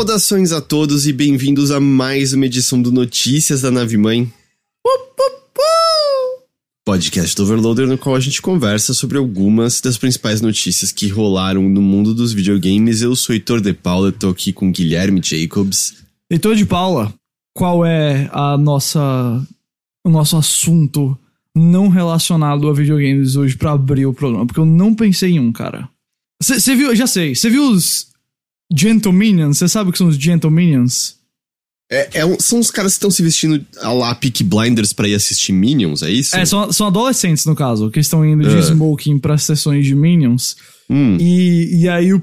Saudações a todos e bem-vindos a mais uma edição do Notícias da Nave Mãe. Podcast do Overloader, no qual a gente conversa sobre algumas das principais notícias que rolaram no mundo dos videogames. Eu sou Heitor de Paula, tô aqui com Guilherme Jacobs. Heitor de Paula, qual é a nossa o nosso assunto não relacionado a videogames hoje para abrir o programa? Porque eu não pensei em um, cara. Você viu, já sei, você viu os Gentleminions? Você sabe o que são os Gentleminions? É, é um, são os caras que estão se vestindo a lá Peak Blinders pra ir assistir Minions, é isso? É, são, são adolescentes, no caso, que estão indo de Ah. smoking pra sessões de Minions. Hum. E, e aí o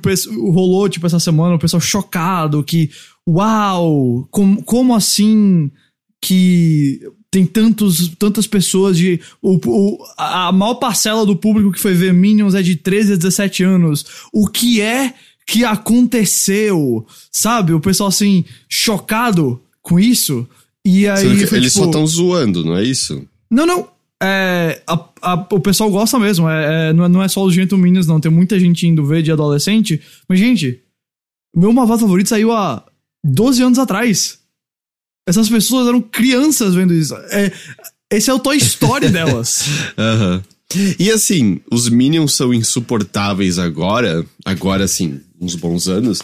rolou, tipo, essa semana, o pessoal chocado que, uau, com, como assim que tem tantos, tantas pessoas de. O, o- a a maior parcela do público que foi ver Minions é de 13 a 17 anos. O que é que aconteceu? Sabe? O pessoal assim, chocado com isso. E aí. Foi, eles tipo, só estão zoando, não é isso? não, não. É, a- a- o pessoal gosta mesmo. É, é, não, é, não é só os Gentleminions, não. Tem muita gente indo ver de adolescente. Mas, gente, meu Malvado favorito saiu há 12 anos atrás. Essas pessoas eram crianças vendo isso. É, esse é o Toy Story delas. Aham. E assim, os Minions são insuportáveis agora, agora assim, uns bons anos.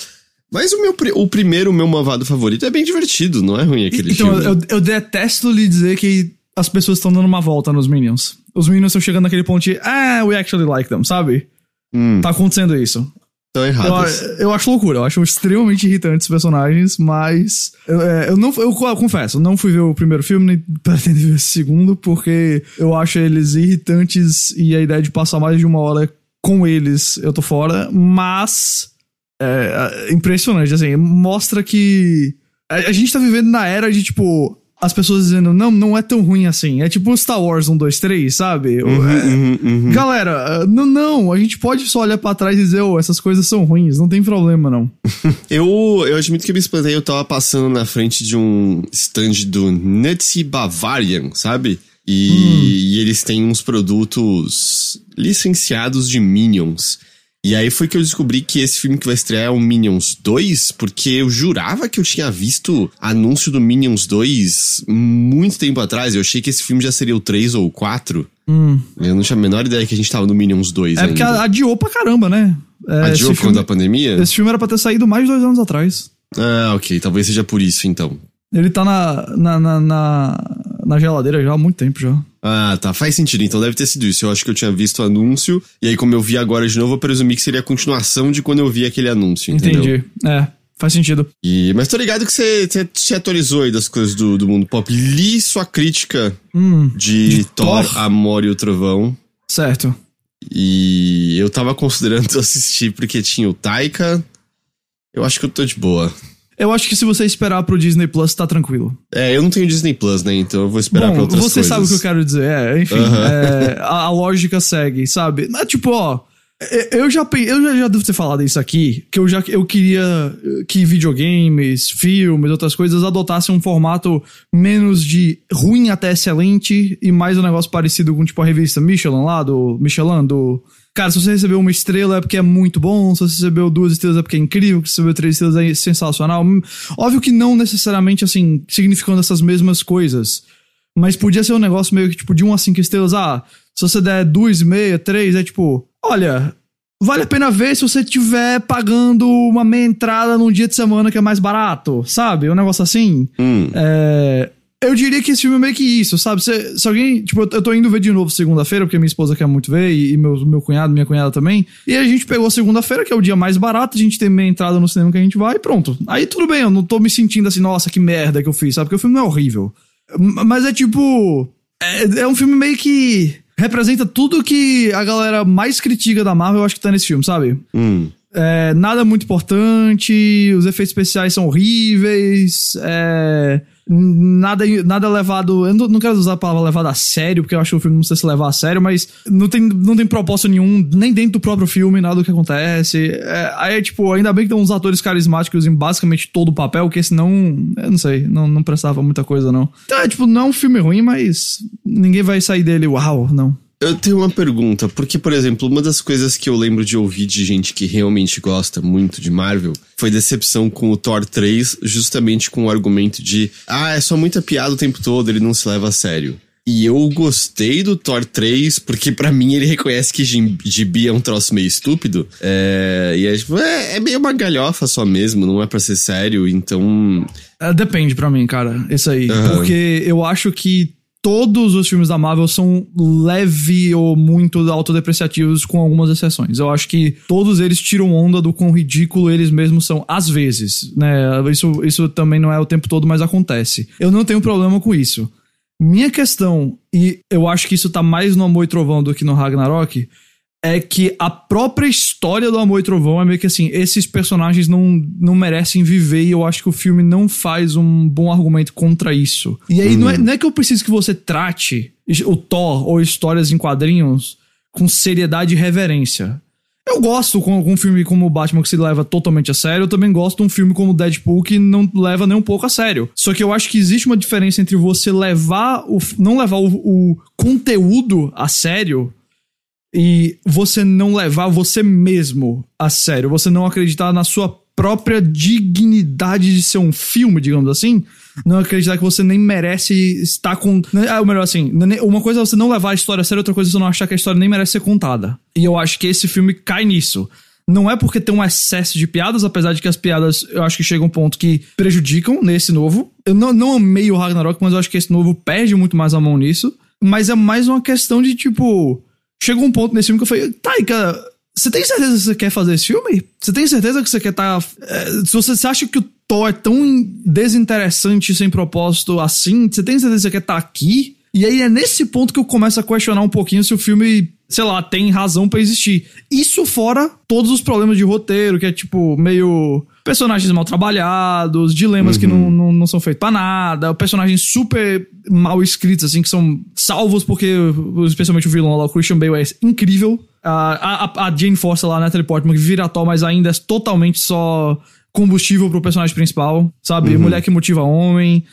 Mas o meu o primeiro, meu malvado favorito, é bem divertido, não é ruim aquele então, filme. eu, eu detesto lhe dizer que as pessoas estão dando uma volta nos Minions. Os Minions estão chegando naquele ponto de, ah, we actually like them, sabe? Hum, Tá acontecendo isso. tão Eu, errados. eu acho loucura, eu acho extremamente irritantes os personagens, mas eu, é, eu não eu co- confesso, eu não fui ver o primeiro filme, nem pretendo ver o segundo, porque eu acho eles irritantes e a ideia de passar mais de uma hora com eles eu tô fora, mas é, é impressionante, assim, mostra que a, a gente tá vivendo na era de tipo. As pessoas dizendo, não, não é tão ruim assim. É tipo Star Wars 1, 2, 3, sabe? Uhum, É, uhum, uhum. Galera, não, não, a gente pode só olhar pra trás e dizer, oh, essas coisas são ruins, não tem problema não. Eu, eu admito que eu me espantei, eu tava passando na frente de um stand do Nazi Bavarian, sabe? E, e eles têm uns produtos licenciados de Minions. E aí foi que eu descobri que esse filme que vai estrear é o Minions 2, porque eu jurava que eu tinha visto anúncio do Minions 2 muito tempo atrás. Eu achei que esse filme já seria o 3 ou o 4. Hum. Eu não tinha a menor ideia que a gente tava no Minions 2 É porque ainda. adiou pra caramba, né? É, Adiou por conta da pandemia? esse filme era pra ter saído mais de dois anos atrás. Ah, ok. Talvez seja por isso, então. Ele tá na, na, na, na, na geladeira já há muito tempo já. Ah, tá. Faz sentido. Então deve ter sido isso. Eu acho que eu tinha visto o anúncio. E aí, como eu vi agora de novo, eu presumi que seria a continuação de quando eu vi aquele anúncio, entendeu? Entendi. É, faz sentido. E, mas tô ligado que você, se atualizou aí das coisas do, do mundo pop. Li sua crítica Hum, de, De Thor, Thor? Amor e o Trovão. certo. E eu tava considerando assistir porque tinha o Taika. Eu acho que eu tô de boa. Eu acho que se você esperar pro Disney Plus, tá tranquilo. É, eu não tenho Disney Plus, né? Então eu vou esperar pra Bom, outras você coisas. sabe o que eu quero dizer. É, enfim, é, a, a lógica segue, sabe? Mas, tipo, ó. é, Eu já, eu já, já devo ter falado isso aqui, que eu já eu queria eh, que videogames, filmes, outras coisas adotassem um formato menos de ruim até excelente e mais um negócio parecido com tipo a revista Michelin lá, do Michelin, do. Cara, se você recebeu uma estrela é porque é muito bom, se você recebeu duas estrelas é porque é incrível, se você recebeu três estrelas é sensacional. Óbvio que não necessariamente assim, significando essas mesmas coisas. Mas podia ser um negócio meio que, tipo, de 1 a 5 estrelas. Ah, se você der 2,5, 3, é tipo, olha, vale a pena ver se você tiver pagando uma meia entrada num dia de semana que é mais barato, sabe? Um negócio assim. Hum. É, eu diria que esse filme é meio que isso, sabe? Se, se alguém. Tipo, eu- tô indo ver de novo segunda-feira, porque minha esposa quer muito ver, e, e meu, meu cunhado, minha cunhada também. E a gente pegou segunda-feira, que é o dia mais barato, a gente tem meia entrada no cinema que a gente vai, e pronto. Aí tudo bem, eu não tô me sentindo assim, nossa, que merda que eu fiz, sabe? Porque o filme não é horrível. Mas é tipo. É, é um filme meio que representa tudo que a galera mais critica da Marvel, eu acho que tá nesse filme, sabe? Hum. É, nada muito importante, os efeitos especiais são horríveis, é, nada, nada levado. Eu não, não quero usar a palavra levado a sério, porque eu acho que o filme não precisa se levar a sério, mas não tem, não tem propósito nenhum, nem dentro do próprio filme, nada do que acontece. É, aí, tipo, ainda bem que tem uns atores carismáticos em basicamente todo o papel, porque senão, eu não sei, não, não prestava muita coisa, não. Então, é, tipo, não é um filme ruim, mas ninguém vai sair dele, uau, não. Eu tenho uma pergunta, porque, por exemplo, uma das coisas que eu lembro de ouvir de gente que realmente gosta muito de Marvel foi decepção com o Thor 3, justamente com o argumento de ah, é só muita piada o tempo todo, ele não se leva a sério. E eu gostei do Thor 3, porque para mim ele reconhece que Gibi é um troço meio estúpido. É, e é, tipo, é, é, meio uma galhofa só mesmo, não é pra ser sério, então. É, depende para mim, cara, isso aí. Uhum. Porque eu acho que todos os filmes da Marvel são leve ou muito autodepreciativos, com algumas exceções. Eu acho que todos eles tiram onda do quão ridículo eles mesmos são, às vezes, né? Isso, isso também não é o tempo todo, mas acontece. Eu não tenho problema com isso. Minha questão, e eu acho que isso tá mais no Amor e Trovão do que no Ragnarok, é que a própria história do Amor e Trovão é meio que assim, esses personagens não, não merecem viver e eu acho que o filme não faz um bom argumento contra isso. E aí uhum. não, é, uhum. não é que eu preciso que você trate o Thor ou histórias em quadrinhos com seriedade e reverência. Eu gosto com, um filme como o Batman que se leva totalmente a sério. Eu também gosto de um filme como Deadpool que não leva nem um pouco a sério. Só que eu acho que existe uma diferença entre você levar o. não levar o, o conteúdo a sério e você não levar você mesmo a sério, você não acreditar na sua própria dignidade de ser um filme, digamos assim, não acreditar que você nem merece estar com. É, ou melhor assim, uma coisa é você não levar a história a sério, outra coisa é você não achar que a história nem merece ser contada. E eu acho que esse filme cai nisso. Não é porque tem um excesso de piadas, apesar de que as piadas eu acho que chegam a um ponto que prejudicam nesse novo. Eu não, não amei o Ragnarok, mas eu acho que esse novo perde muito mais a mão nisso. Mas é mais uma questão de tipo chegou um ponto nesse filme que eu falei, Taika, você tem certeza que você quer fazer esse filme? Você tem certeza que você quer estar. Tá, é, se você, você acha que o Thor é tão desinteressante sem propósito assim, você tem certeza que você quer estar tá aqui? E aí é nesse ponto que eu começo a questionar um pouquinho se o filme, sei lá, tem razão para existir. Isso fora todos os problemas de roteiro, que é tipo meio personagens mal trabalhados, dilemas uhum. que não, uhum. não, não, são feitos pra nada, personagens super mal escritos, assim, que são salvos porque, especialmente o vilão lá, o Christian Bale, é incrível. A, a, a Jane Foster lá, Natalie Portman, que vira Thor, mas ainda é totalmente só combustível pro personagem principal, sabe? Uhum. Mulher que motiva homem.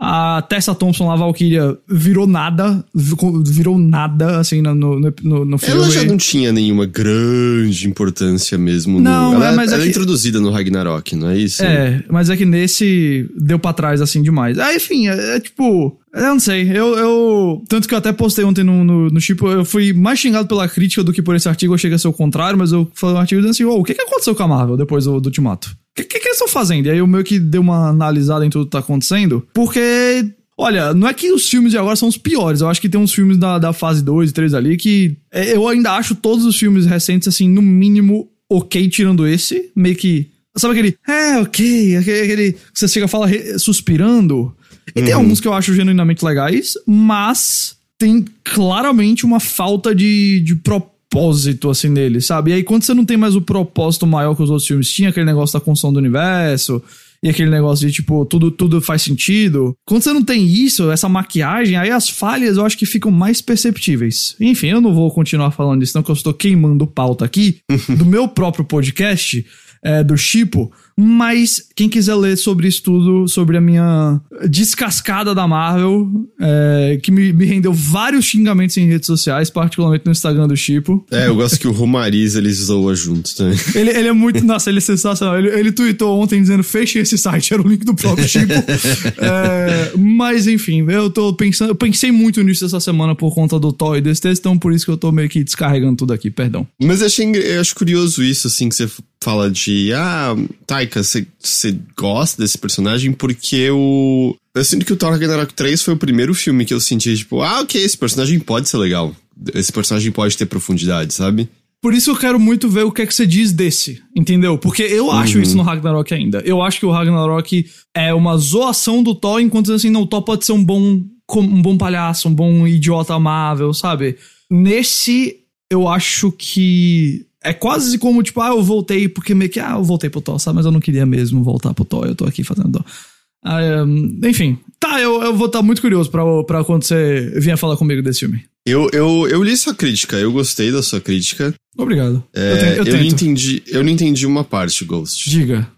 A Tessa Thompson lá, Valkyria, virou nada. Virou nada, assim, no, no, no, no filme. Ela já não tinha nenhuma grande importância mesmo. Não, no, ela, é, mas ela é, é introduzida no Ragnarok, não é isso? É, mas é que nesse deu pra trás, assim, demais. Ah, enfim, é, é tipo... Eu não sei, eu, eu. Tanto que eu até postei ontem no, no, no Chipo, eu fui mais xingado pela crítica do que por esse artigo, eu cheguei a ser o contrário, mas eu falei um artigo dizendo assim: oh, o que, que aconteceu com a Marvel depois do, do Ultimato? O que, que, que eles estão fazendo? E aí eu meio que dei uma analisada em tudo que tá acontecendo, porque Olha, não é que os filmes de agora são os piores. Eu acho que tem uns filmes da, da fase 2 e 3 ali que. É, eu ainda acho todos os filmes recentes, assim, no mínimo, ok, tirando esse. Meio que. Sabe aquele. É, ok. Aquele. aquele você e fala suspirando. E uhum. tem alguns que eu acho genuinamente legais, mas tem claramente uma falta de, de propósito, assim, nele, sabe? E aí, quando você não tem mais o propósito maior que os outros filmes tinha, aquele negócio da construção do universo e aquele negócio de tipo, tudo, tudo faz sentido. Quando você não tem isso, essa maquiagem, aí as falhas eu acho que ficam mais perceptíveis. Enfim, eu não vou continuar falando disso, não, que eu estou queimando pauta aqui do meu próprio podcast, é, do Chipo. Mas quem quiser ler sobre isso tudo, sobre a minha descascada da Marvel, é, que me, me, rendeu vários xingamentos em redes sociais, particularmente no Instagram do Chipo. É, eu gosto que o Romariz ele zoa junto também. Ele, ele é muito. Nossa, ele é sensacional. Ele, ele tweetou ontem dizendo: feche esse site, era o link do próprio Chipo. é, mas enfim, eu tô pensando. Eu pensei muito nisso essa semana por conta do Thor e desse texto, então por isso que eu tô meio que descarregando tudo aqui, perdão. Mas eu, achei, eu acho curioso isso, assim, que você fala de. Ah, Taika, você gosta desse personagem porque o. Eu sinto que o Thor Ragnarok 3 foi o primeiro filme que eu senti, tipo, ah, ok, esse personagem pode ser legal. Esse personagem pode ter profundidade, sabe? Por isso eu quero muito ver o que é que você diz desse, entendeu? Porque eu acho uhum. isso no Ragnarok ainda. Eu acho que o Ragnarok é uma zoação do Thor, enquanto assim, não, o Thor pode ser um bom, um bom palhaço, um bom idiota amável, sabe? Nesse, eu acho que é quase como, tipo, ah, eu voltei porque meio que, ah, eu voltei pro Thor, sabe? Mas eu não queria mesmo voltar pro Thor, eu tô aqui fazendo. Ah, um, enfim, tá, eu, eu vou estar tá muito curioso pra, pra quando você vier falar comigo desse filme. Eu, eu, eu li sua crítica, eu gostei da sua crítica. Obrigado. É, eu, eu, eu não entendi, eu não entendi uma parte, Ghost. Diga.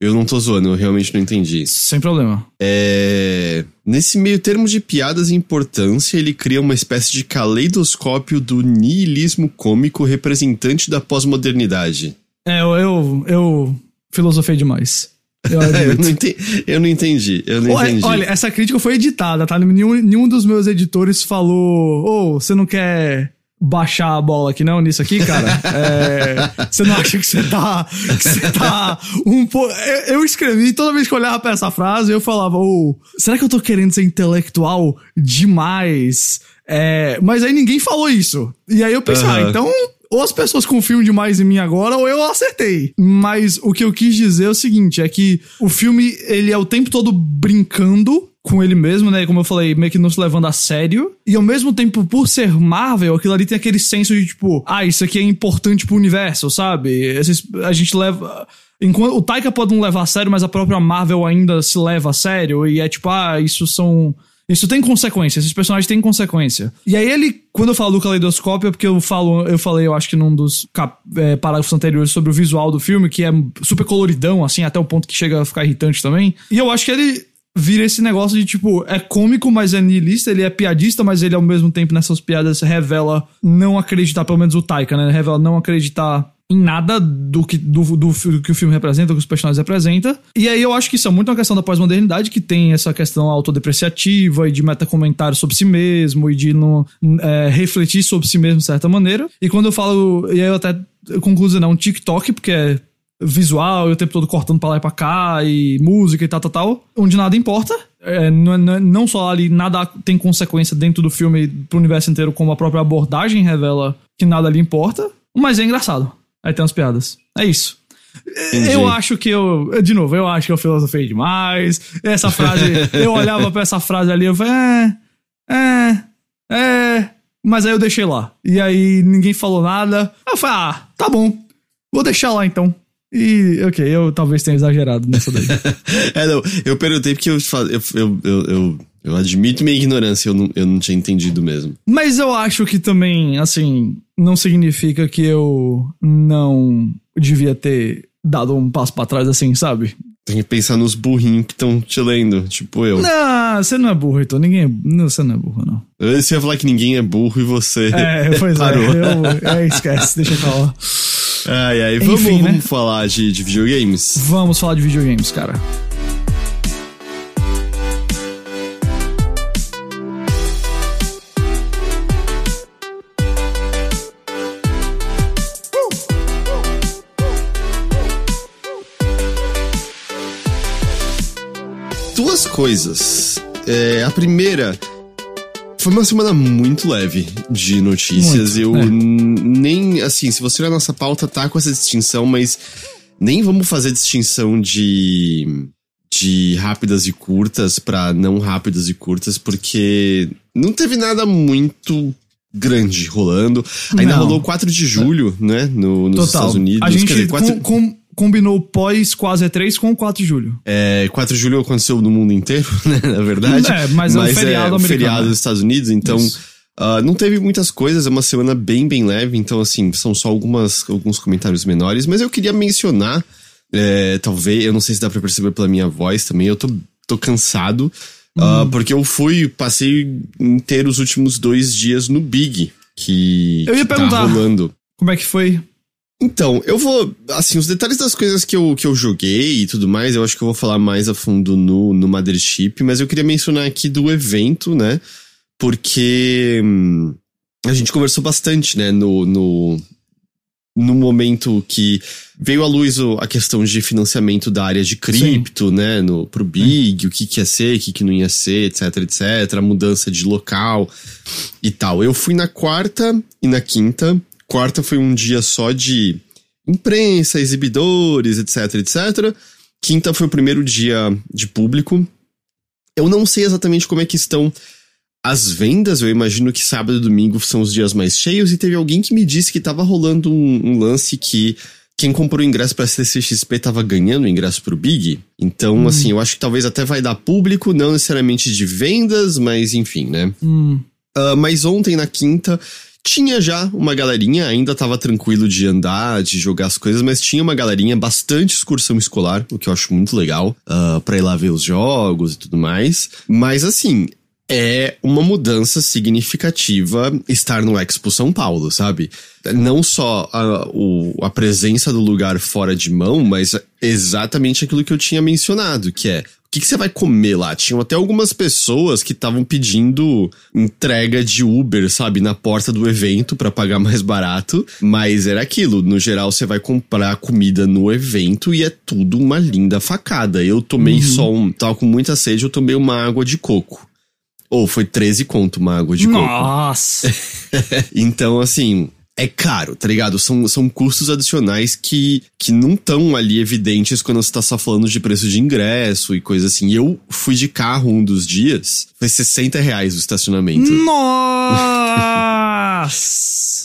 Eu não tô zoando, eu realmente não entendi. Sem problema. É. Nesse meio termo de piadas e importância, ele cria uma espécie de caleidoscópio do niilismo cômico representante da pós-modernidade. É, eu, eu, eu filosofei demais. Eu, eu, não entendi, eu não entendi. Eu não olha, entendi. olha, essa crítica foi editada, tá? Nenhum, nenhum dos meus editores falou: Ô, oh, você não quer baixar a bola aqui não nisso aqui, cara? É, você não acha que você tá. Que você tá um pouco. Eu, eu, escrevi, toda vez que eu olhava pra essa frase, eu falava: Ô, oh, será que eu tô querendo ser intelectual demais? É, mas aí ninguém falou isso. E aí eu pensei, uhum. ah, então ou as pessoas confiam demais em mim agora, ou eu acertei. Mas o que eu quis dizer é o seguinte: é que o filme, ele é o tempo todo brincando com ele mesmo, né? Como eu falei, meio que não se levando a sério. E ao mesmo tempo, por ser Marvel, aquilo ali tem aquele senso de tipo, ah, isso aqui é importante pro universo, sabe? a gente leva. Enquanto, o Taika pode não levar a sério, mas a própria Marvel ainda se leva a sério. E é tipo, ah, isso são isso tem consequência, esses personagens têm consequência. E aí ele, quando eu falo do caleidoscópio, é porque eu falo, eu falei, eu acho que num dos cap, é, parágrafos anteriores sobre o visual do filme, que é super coloridão, assim, até o ponto que chega a ficar irritante também. E eu acho que ele vira esse negócio de tipo, é cômico, mas é niilista, ele é piadista, mas ele ao mesmo tempo nessas piadas revela não acreditar, pelo menos o Taika, né? Revela não acreditar em nada do que, do, do, do, que o filme representa, do que os personagens representam. E aí eu acho que isso é muito uma questão da pós-modernidade, que tem essa questão autodepreciativa e de metacomentário sobre si mesmo e de não, é, refletir sobre si mesmo de certa maneira. E quando eu falo, e aí eu até concluo, não, um TikTok, porque é visual, e o tempo todo cortando pra lá e pra cá, e música e tal, tal, tal, onde nada importa. É, não, não, não só ali nada tem consequência dentro do filme pro universo inteiro, como a própria abordagem revela que nada ali importa, mas é engraçado. Aí tem umas piadas. É isso. Entendi. Eu acho que eu. De novo, eu acho que eu filosofei demais. Essa frase. eu olhava pra essa frase ali, eu falei, é. É. É. Mas aí eu deixei lá. E aí ninguém falou nada. Eu falei, ah, tá bom. Vou deixar lá então. E, ok, eu talvez tenha exagerado nessa daí. é, não, eu perguntei porque eu, eu, eu, eu, eu admito minha ignorância, eu não, eu não tinha entendido mesmo. Mas eu acho que também, assim, não significa que eu não devia ter dado um passo para trás assim, sabe? Tem que pensar nos burrinhos que estão te lendo, tipo eu. Não, você não é burro, então ninguém é, não, você não é burro, não. Você ia falar que ninguém é burro e você. É, pois é, parou. é. Eu, é, esquece, deixa eu falar. Ai, ai, vamos, Enfim, né? vamos falar de, de videogames? Vamos falar de videogames, cara. duas coisas. É, a primeira foi uma semana muito leve de notícias. Muito, eu é. nem, assim, se você olhar nossa pauta, tá com essa distinção, mas nem vamos fazer distinção de de rápidas e curtas para não rápidas e curtas, porque não teve nada muito grande rolando. Ainda não. rolou 4 de julho, né? No, nos Total. Estados Unidos. A gente, dizer, 4... com, com combinou pós quase E3 com o 4 de julho. É, 4 de julho aconteceu no mundo inteiro, né, na verdade. É, mas, mas é um feriado é, americano. feriado dos Estados Unidos, então uh, não teve muitas coisas, é uma semana bem, bem leve, então assim, são só algumas, alguns comentários menores, mas eu queria mencionar, é, talvez, eu não sei se dá pra perceber pela minha voz também, eu tô, tô cansado, uh, porque eu fui, passei inteiro os últimos dois dias no Big, que, eu ia que tá perguntar, rolando. Como é que foi? Então, eu vou. Assim, os detalhes das coisas que eu, que eu joguei e tudo mais, eu acho que eu vou falar mais a fundo no, no Mothership, mas eu queria mencionar aqui do evento, né? Porque hum, a gente conversou bastante, né? No, no, no momento que veio à luz a questão de financiamento da área de cripto, Sim. né? No, pro Big, é. o que, que ia ser, o que, que não ia ser, etc, etc, a mudança de local e tal. Eu fui na quarta e na quinta Quarta foi um dia só de imprensa, exibidores, etc, etc. Quinta foi o primeiro dia de público. Eu não sei exatamente como é que estão as vendas, eu imagino que sábado e domingo são os dias mais cheios, e teve alguém que me disse que tava rolando um, um lance que quem comprou o ingresso pra CCXP tava ganhando o ingresso pro Big. Então, hum. assim, eu acho que talvez até vai dar público, não necessariamente de vendas, mas enfim, né? Hum. Uh, mas ontem, na quinta, tinha já uma galerinha, ainda tava tranquilo de andar, de jogar as coisas, mas tinha uma galerinha, bastante excursão escolar, o que eu acho muito legal, uh, pra ir lá ver os jogos e tudo mais. Mas assim, é uma mudança significativa estar no Expo São Paulo, sabe? Não só a, o, a presença do lugar fora de mão, mas exatamente aquilo que eu tinha mencionado, que é o que, que você vai comer lá? Tinham até algumas pessoas que estavam pedindo entrega de Uber, sabe, na porta do evento para pagar mais barato. Mas era aquilo. No geral, você vai comprar comida no evento e é tudo uma linda facada. Eu tomei uhum. só um. Tava com muita sede, eu tomei uma água de coco. Ou oh, foi 13 conto uma água de coco. Nossa! então, assim, é caro, tá ligado? São, são custos adicionais que, que não estão ali evidentes quando você tá só falando de preço de ingresso e coisa assim. Eu fui de carro um dos dias, foi 60 reais o estacionamento. Nossa!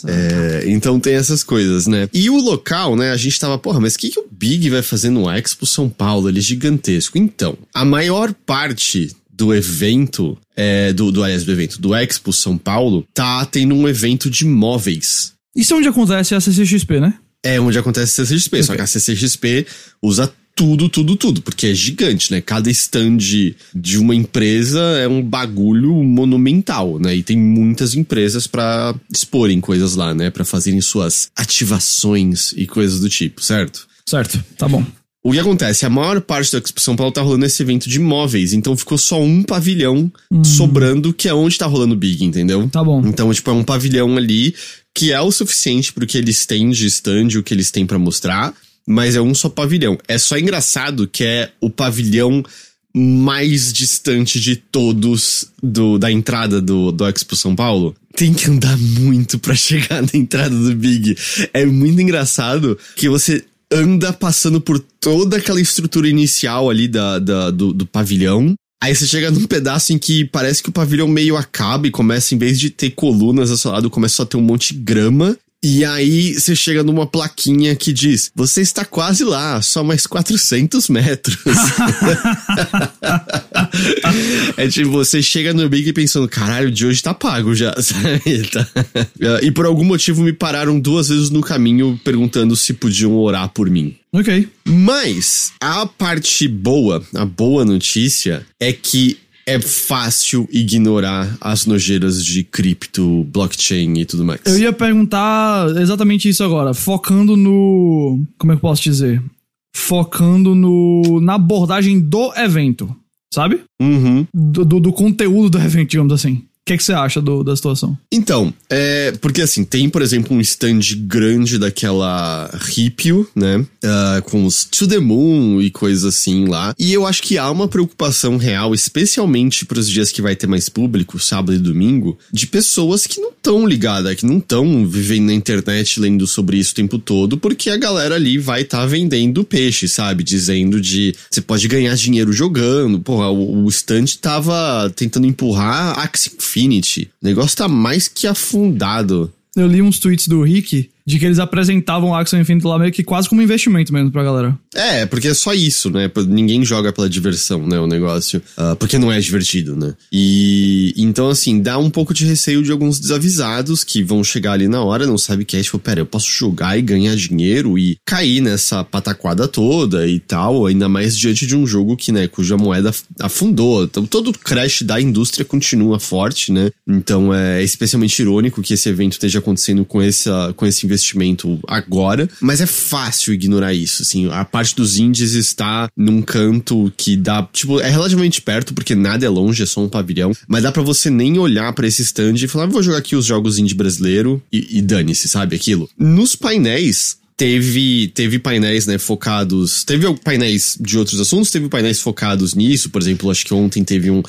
é, então tem essas coisas, né? E o local, né? A gente tava, porra, mas o que, que o Big vai fazer no Expo São Paulo? Ele é gigantesco. Então, a maior parte do evento, é, do, do, aliás, do evento, do Expo São Paulo, tá tendo um evento de móveis. Isso é onde acontece a CCXP, né? É onde acontece a CCXP, okay. só que a CCXP usa tudo, tudo, tudo, porque é gigante, né? Cada stand de uma empresa é um bagulho monumental, né? E tem muitas empresas para exporem coisas lá, né? Para fazerem suas ativações e coisas do tipo, certo? Certo, tá bom. O que acontece? A maior parte da Expo São Paulo tá rolando esse evento de móveis, então ficou só um pavilhão hum. sobrando, que é onde tá rolando o Big, entendeu? Tá bom. Então, tipo, é um pavilhão ali que é o suficiente pro que eles têm de stand, o que eles têm para mostrar, mas é um só pavilhão. É só engraçado que é o pavilhão mais distante de todos do, da entrada do, do Expo São Paulo. Tem que andar muito para chegar na entrada do Big. É muito engraçado que você anda passando por toda aquela estrutura inicial ali da, da do, do pavilhão. Aí você chega num pedaço em que parece que o pavilhão meio acaba e começa, em vez de ter colunas ao seu lado, começa só a ter um monte de grama. E aí você chega numa plaquinha que diz: Você está quase lá, só mais 400 metros. é tipo, você chega no Big pensando: Caralho, de hoje tá pago já. E por algum motivo me pararam duas vezes no caminho perguntando se podiam orar por mim. Ok. Mas a parte boa, a boa notícia é que é fácil ignorar as nojeiras de cripto, blockchain e tudo mais. Eu ia perguntar exatamente isso agora, focando no. Como é que eu posso dizer? Focando no na abordagem do evento, sabe? Uhum. Do, do, do conteúdo do evento, digamos assim. O que, que você acha do, da situação? Então, é. Porque assim, tem, por exemplo, um stand grande daquela Ripio, né? Uh, com os To the Moon e coisas assim lá. E eu acho que há uma preocupação real, especialmente para os dias que vai ter mais público, sábado e domingo, de pessoas que não estão ligadas, que não estão vivendo na internet lendo sobre isso o tempo todo, porque a galera ali vai estar tá vendendo peixe, sabe? Dizendo de você pode ganhar dinheiro jogando. Porra, o, o stand tava tentando empurrar Axie Infinity. O negócio tá mais que afundado. Eu li uns tweets do Rick de que eles apresentavam o Axel Infinity lá meio que quase como investimento mesmo pra galera. É, porque é só isso, né? Ninguém joga pela diversão, né? O negócio. Uh, porque não é divertido, né? E então, assim, dá um pouco de receio de alguns desavisados que vão chegar ali na hora, não sabe o que é, tipo, pera, eu posso jogar e ganhar dinheiro e cair nessa pataquada toda e tal, ainda mais diante de um jogo que, né, cuja moeda afundou. Então, todo o crash da indústria continua forte, né? Então é especialmente irônico que esse evento esteja acontecendo com, essa, com esse investimento agora, mas é fácil ignorar isso, assim, a parte dos indies está num canto que dá, tipo, é relativamente perto, porque nada é longe, é só um pavilhão, mas dá para você nem olhar para esse stand e falar, vou jogar aqui os jogos indie brasileiro e, e dane-se, sabe, aquilo. Nos painéis, teve, teve painéis, né, focados. Teve painéis de outros assuntos, teve painéis focados nisso. Por exemplo, acho que ontem teve um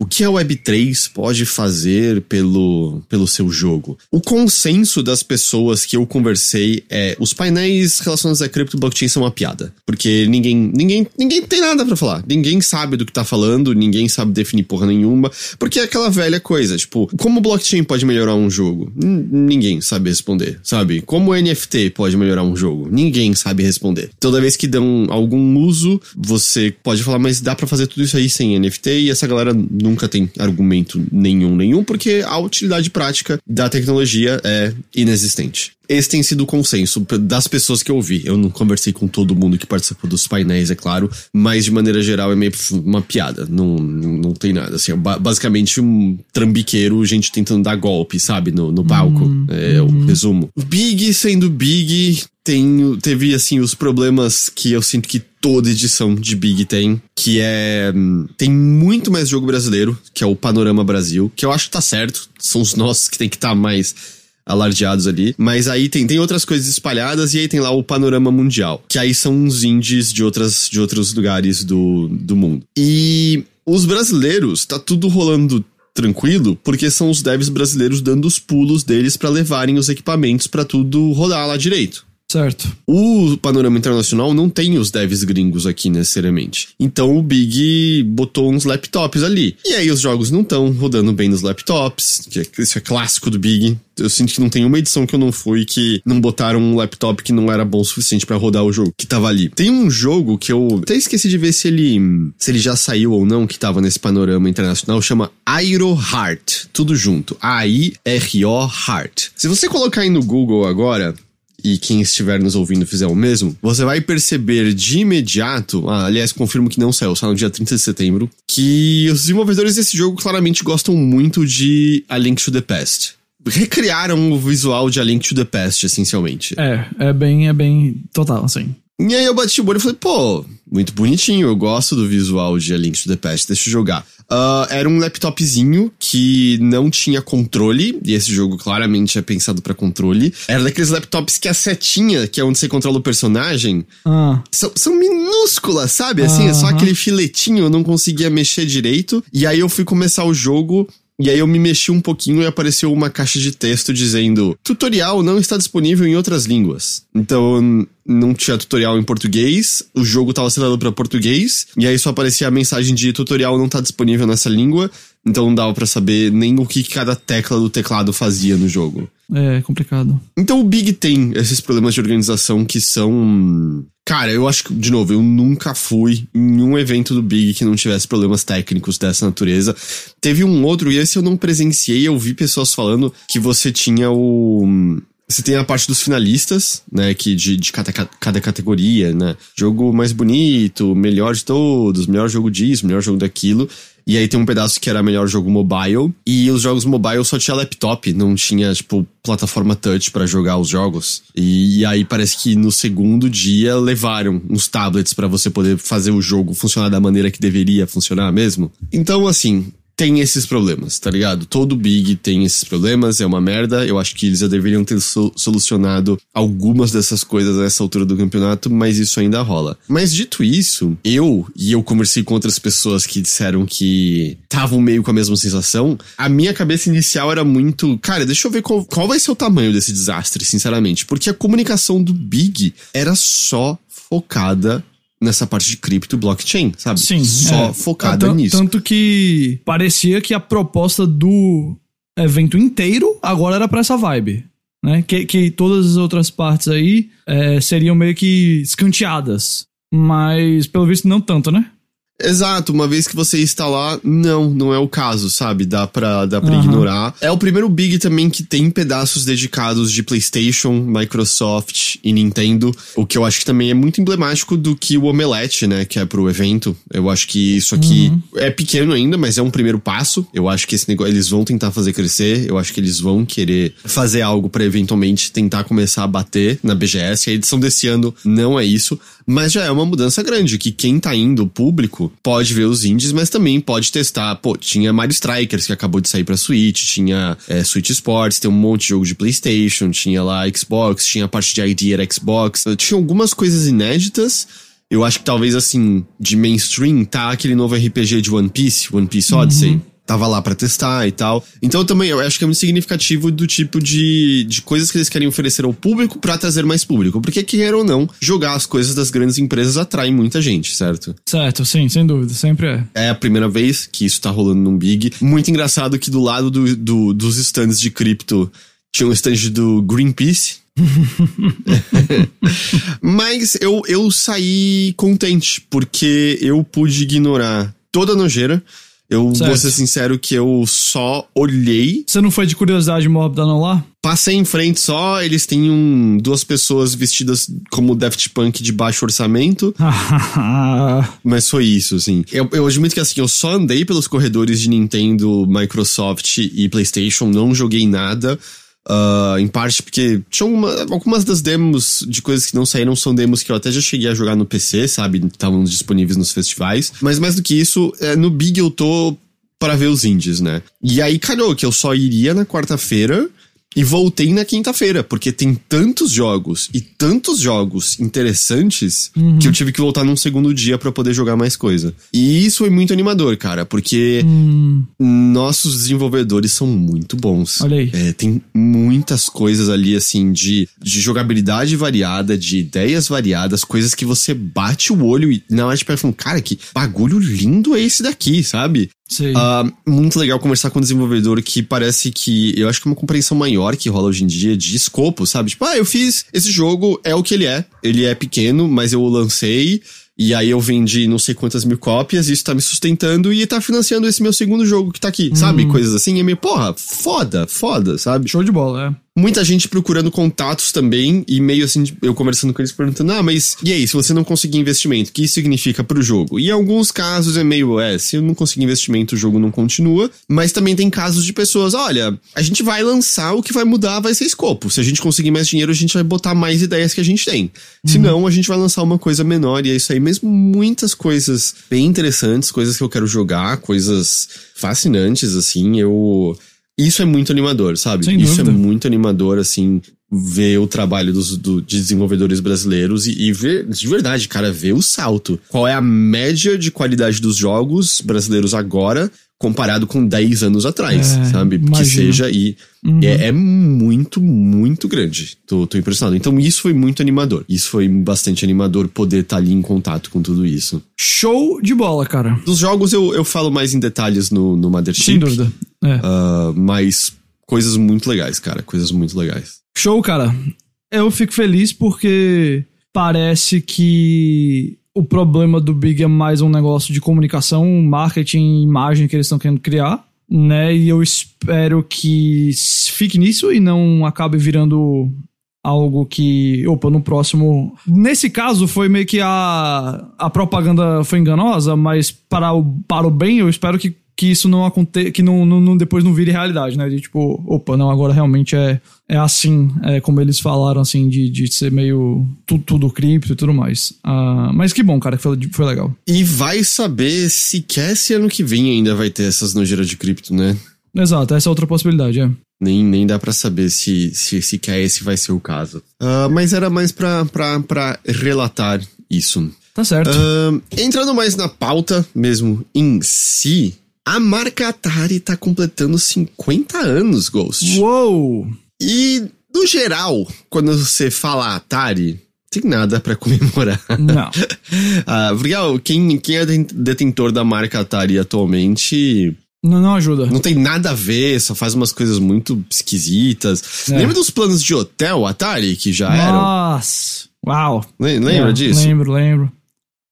o que a Web3 pode fazer pelo, pelo seu jogo. O consenso das pessoas que eu conversei é os painéis relacionados a cripto blockchain são uma piada. Porque ninguém, ninguém, ninguém tem nada para falar. Ninguém sabe do que tá falando, ninguém sabe definir porra nenhuma. Porque é aquela velha coisa, tipo, como blockchain pode melhorar um jogo? Ninguém sabe responder, sabe? Como NFT pode melhorar um jogo? Ninguém sabe responder. Toda vez que dão algum uso, você pode falar, mas dá para fazer tudo isso aí sem NFT e essa galera nunca tem argumento nenhum, nenhum, porque a utilidade prática da tecnologia é inexistente. Esse tem sido o consenso das pessoas que eu ouvi. Eu não conversei com todo mundo que participou dos painéis, é claro, mas de maneira geral é meio uma piada. Não, não, tem nada. Assim, é basicamente um trambiqueiro, gente tentando dar golpe, sabe, no, no palco. Hum, é hum. o resumo. Big sendo Big, tem, teve assim os problemas que eu sinto que toda edição de Big tem, que é tem muito mais jogo brasileiro, que é o Panorama Brasil, que eu acho que tá certo, são os nossos que tem que estar tá mais alardeados ali. Mas aí tem, tem outras coisas espalhadas e aí tem lá o panorama mundial, que aí são uns indies de, outras, de outros lugares do, do mundo. E os brasileiros, tá tudo rolando tranquilo, porque são os devs brasileiros dando os pulos deles para levarem os equipamentos para tudo rodar lá direito. Certo. O panorama internacional não tem os devs gringos aqui necessariamente. Então o Big botou uns laptops ali. E aí os jogos não estão rodando bem nos laptops, que é, isso é clássico do Big. Eu sinto que não tem uma edição que eu não fui que não botaram um laptop que não era bom o suficiente para rodar o jogo que tava ali. Tem um jogo que eu até esqueci de ver se ele se ele já saiu ou não que tava nesse panorama internacional, chama Airo Heart, tudo junto. A I R O Heart. Se você colocar aí no Google agora, e quem estiver nos ouvindo fizer o mesmo, você vai perceber de imediato, ah, aliás, confirmo que não saiu, saiu no dia 30 de setembro, que os desenvolvedores desse jogo claramente gostam muito de A Link to the Past. Recriaram o visual de A Link to the Past, essencialmente. É, é bem, é bem total, assim. E aí eu bati o olho e falei, pô, muito bonitinho, eu gosto do visual de A Link to the Past, deixa eu jogar. Uh, era um laptopzinho que não tinha controle, e esse jogo claramente é pensado para controle. Era daqueles laptops que a setinha, que é onde você controla o personagem, ah. são, são, minúsculas, sabe? Assim, é só aquele filetinho, eu não conseguia mexer direito. E aí eu fui começar o jogo, e aí eu me mexi um pouquinho e apareceu uma caixa de texto dizendo: tutorial não está disponível em outras línguas. Então não tinha tutorial em português, o jogo estava assinado para português, e aí só aparecia a mensagem de tutorial não está disponível nessa língua, então não dava para saber nem o que cada tecla do teclado fazia no jogo. É complicado. Então o Big tem esses problemas de organização que são Cara, eu acho que, de novo, eu nunca fui em um evento do Big que não tivesse problemas técnicos dessa natureza. Teve um outro, e esse eu não presenciei, eu vi pessoas falando que você tinha o. Você tem a parte dos finalistas, né? Que de, de cada, cada categoria, né? Jogo mais bonito, melhor de todos, melhor jogo disso, melhor jogo daquilo. E aí tem um pedaço que era melhor jogo mobile. E os jogos mobile só tinha laptop, não tinha, tipo, plataforma touch para jogar os jogos. E, e, aí parece que no segundo dia levaram uns tablets para você poder fazer o jogo funcionar da maneira que deveria funcionar mesmo. Então, assim, tem esses problemas, tá ligado? Todo Big tem esses problemas, é uma merda. Eu acho que eles já deveriam ter solucionado algumas dessas coisas nessa altura do campeonato, mas isso ainda rola. Mas dito isso, eu, e eu conversei com outras pessoas que disseram que estavam meio com a mesma sensação, a minha cabeça inicial era muito, cara, deixa eu ver qual, qual vai ser o tamanho desse desastre, sinceramente. Porque a comunicação do Big era só focada nessa parte de cripto e blockchain, sabe? Sim. Só é. focada nisso. Tanto que parecia que a proposta do evento inteiro agora era pra essa vibe. Né? Que, que todas as outras partes aí é, seriam meio que escanteadas. Mas, pelo visto, não tanto, né? Exato, uma vez que você está lá, não, não é o caso, sabe? Dá pra, dá pra uhum. ignorar. É o primeiro Big também que tem pedaços dedicados de PlayStation, Microsoft e Nintendo, o que eu acho que também é muito emblemático do que o Omelete, né, que é pro evento. Eu acho que isso aqui uhum. é pequeno ainda, mas é um primeiro passo. Eu acho que esse negócio, eles vão tentar fazer crescer, eu acho que eles vão querer fazer algo para eventualmente tentar começar a bater na BGS. A edição desse ano não é isso, mas já é uma mudança grande, que quem tá indo, o público, pode ver os indies, mas também pode testar. Pô, tinha Mario Strikers que acabou de sair pra Switch, tinha é, Switch Sports, tem um monte de jogo de PlayStation, tinha lá Xbox, tinha a parte de ID era Xbox, tinha algumas coisas inéditas Eu acho que talvez, assim, de mainstream, tá aquele novo RPG de One Piece, One Piece Odyssey. Uhum. Tava lá para testar e tal. Então também eu acho que é muito significativo do tipo de, de coisas que eles querem oferecer ao público para trazer mais público. Porque, quer ou não, jogar as coisas das grandes empresas atrai muita gente, certo? Certo, sim, sem dúvida, sempre é. É a primeira vez que isso tá rolando num Big. Muito engraçado que do lado do, do dos stands de cripto tinha um stand do Greenpeace. Mas eu, eu saí contente, porque eu pude ignorar toda a nojeira. Eu certo. vou ser sincero que eu só olhei. Você não foi de curiosidade mórbida não lá? Passei em frente só, eles têm um, duas pessoas vestidas como Daft Punk de baixo orçamento. mas foi isso, assim. Eu, eu admito que assim, eu só andei pelos corredores de Nintendo, Microsoft e PlayStation, não joguei nada. Uh, em parte porque tinha uma, algumas das demos de coisas que não saíram são demos que eu até já cheguei a jogar no PC, sabe? Estavam disponíveis nos festivais. Mas mais do que isso, é, no Big eu tô para ver os indies, né? E aí calhou que eu só iria na quarta-feira e voltei na quinta-feira, porque tem tantos jogos e tantos jogos interessantes uhum. que eu tive que voltar num segundo dia para poder jogar mais coisa. E isso foi muito animador, cara, porque uhum. nossos desenvolvedores são muito bons. Olha aí. É, tem muitas coisas ali, assim, de, de jogabilidade variada, de ideias variadas, coisas que você bate o olho e na hora de falar, cara, que bagulho lindo é esse daqui, sabe? Uh, muito legal conversar com um desenvolvedor que parece que. Eu acho que é uma compreensão maior que rola hoje em dia de escopo, sabe? Tipo, ah, eu fiz esse jogo, é o que ele é. Ele é pequeno, mas eu o lancei. E aí eu vendi não sei quantas mil cópias, isso tá me sustentando e tá financiando esse meu segundo jogo que tá aqui, hum. sabe? Coisas assim. É meio, porra, foda, foda, sabe? Show de bola, é muita gente procurando contatos também e meio assim, eu conversando com eles perguntando: "Ah, mas e aí, se você não conseguir investimento, o que isso significa pro jogo?". E em alguns casos é meio, é, se eu não conseguir investimento, o jogo não continua, mas também tem casos de pessoas, olha, a gente vai lançar, o que vai mudar vai ser escopo. Se a gente conseguir mais dinheiro, a gente vai botar mais ideias que a gente tem. Uhum. Se não, a gente vai lançar uma coisa menor e é isso aí mesmo muitas coisas bem interessantes, coisas que eu quero jogar, coisas fascinantes assim, eu isso é muito animador, sabe? Sem Isso é dúvida. é muito animador, assim, ver o trabalho dos do, de desenvolvedores brasileiros e, e, ver, de verdade, cara, ver o salto. Qual é a média de qualidade dos jogos brasileiros agora comparado com 10 anos atrás, é, sabe? Imagina. Que seja e uhum. é, é, muito, muito grande. Tô, tô, impressionado. Então isso foi muito animador. Isso foi bastante animador poder estar tá ali em contato com tudo isso. Show de bola, cara. Dos jogos eu, eu falo mais em detalhes no, no Mothership. Sem dúvida. É. Uh, mas coisas muito legais, cara. Coisas muito legais. Show, cara. Eu fico feliz porque parece que o problema do Big é mais um negócio de comunicação, marketing, imagem que eles estão querendo criar, né? E eu espero que fique nisso e não acabe virando algo que, opa, no próximo. Nesse caso, foi meio que a, a propaganda foi enganosa, mas para o, para o bem, eu espero que que isso não aconteça, que não, não, não, depois não vire realidade, né? De tipo, opa, não, agora realmente é, é assim, é como eles falaram, assim, de, de ser meio tudo, tudo cripto e tudo mais. Uh, mas que bom, cara, que foi, foi legal. E vai saber se quer se ano que vem ainda vai ter essas nojeiras de cripto, né? Exato, essa é outra possibilidade, é. Nem, nem dá para saber se, se, se quer esse vai ser o caso. Uh, mas era mais pra, pra, pra relatar isso. Tá certo. Uh, entrando mais na pauta mesmo em si, a marca Atari tá completando 50 anos, Ghost. Uou! E, no geral, quando você fala Atari, tem nada para comemorar. Não. ah, porque quem, quem é detentor da marca Atari atualmente. Não, não ajuda. Não tem nada a ver, só faz umas coisas muito esquisitas. É. Lembra dos planos de hotel Atari que já Nossa. eram? Nossa! Uau! Lembra é, disso? Lembro, lembro.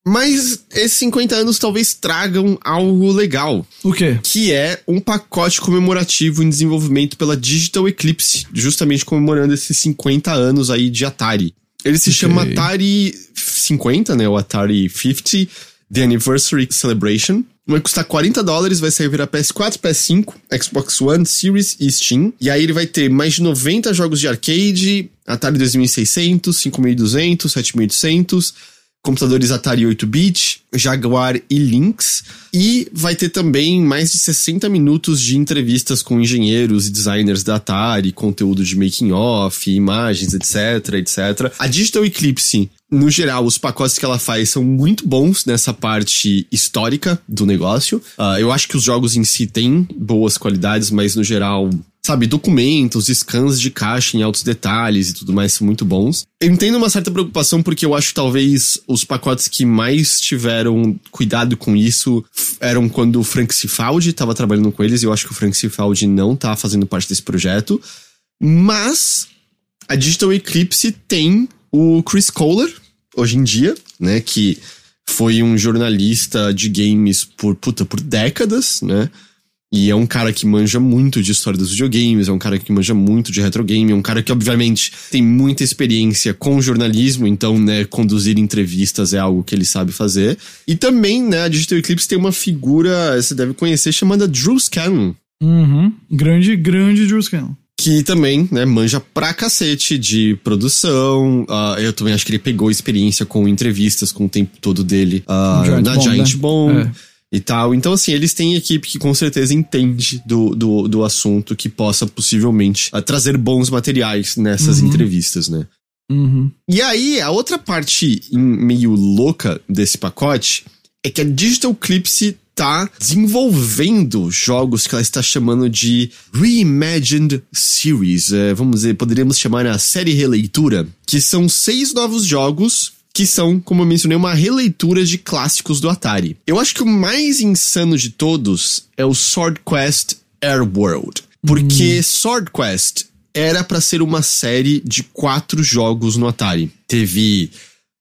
Mas esses 50 anos talvez tragam algo legal. O quê? Que é um pacote comemorativo em desenvolvimento pela Digital Eclipse, justamente comemorando esses 50 anos aí de Atari. Ele se okay. chama Atari 50, né? O Atari 50 The Anniversary Celebration. Vai custar 40 dólares, vai servir a PS4, PS5, Xbox One, Series e Steam. E aí ele vai ter mais de 90 jogos de arcade, Atari 2600, 5200, 7800 computadores Atari 8-bit, Jaguar e Lynx. E vai ter também mais de 60 minutos de entrevistas com engenheiros e designers da Atari, conteúdo de making off, imagens, etc, etc. A Digital Eclipse no geral, os pacotes que ela faz são muito bons nessa parte histórica do negócio. Uh, eu acho que os jogos em si têm boas qualidades, mas no geral, sabe, documentos, scans de caixa em altos detalhes e tudo mais muito bons. Eu entendo uma certa preocupação porque eu acho talvez os pacotes que mais tiveram cuidado com isso eram quando o Frank Cifaldi estava trabalhando com eles. Eu acho que o Frank Cifaldi não tá fazendo parte desse projeto. Mas a Digital Eclipse tem o Chris Kohler, hoje em dia, né, que foi um jornalista de games por, puta, por décadas, né? E é um cara que manja muito de história dos videogames, é um cara que manja muito de retro game, é um cara que, obviamente, tem muita experiência com jornalismo, então, né, conduzir entrevistas é algo que ele sabe fazer. E também, né, a Digital Eclipse tem uma figura, você deve conhecer, chamada Drew Scanlon. Uhum. Grande, grande Drew Scanlon que também, né, manja pra cacete de produção. Uh, eu também acho que ele pegou experiência com entrevistas com o tempo todo dele uh, Giant na Bomb, Giant né? Bomb. É. E tal. Então, assim, eles têm equipe que com certeza entende do, do, do assunto que possa possivelmente uh, trazer bons materiais nessas uhum. entrevistas, né? Uhum. E aí, a outra parte meio louca desse pacote é que a Digital Clipse está desenvolvendo jogos que ela está chamando de Reimagined Series. É, vamos dizer, poderíamos chamar a série releitura, que são seis novos jogos que são, como eu mencionei, uma releitura de clássicos do Atari. Eu acho que o mais insano de todos é o Sword Quest Airworld, porque hum. Sword Quest era para ser uma série de quatro jogos no Atari. Teve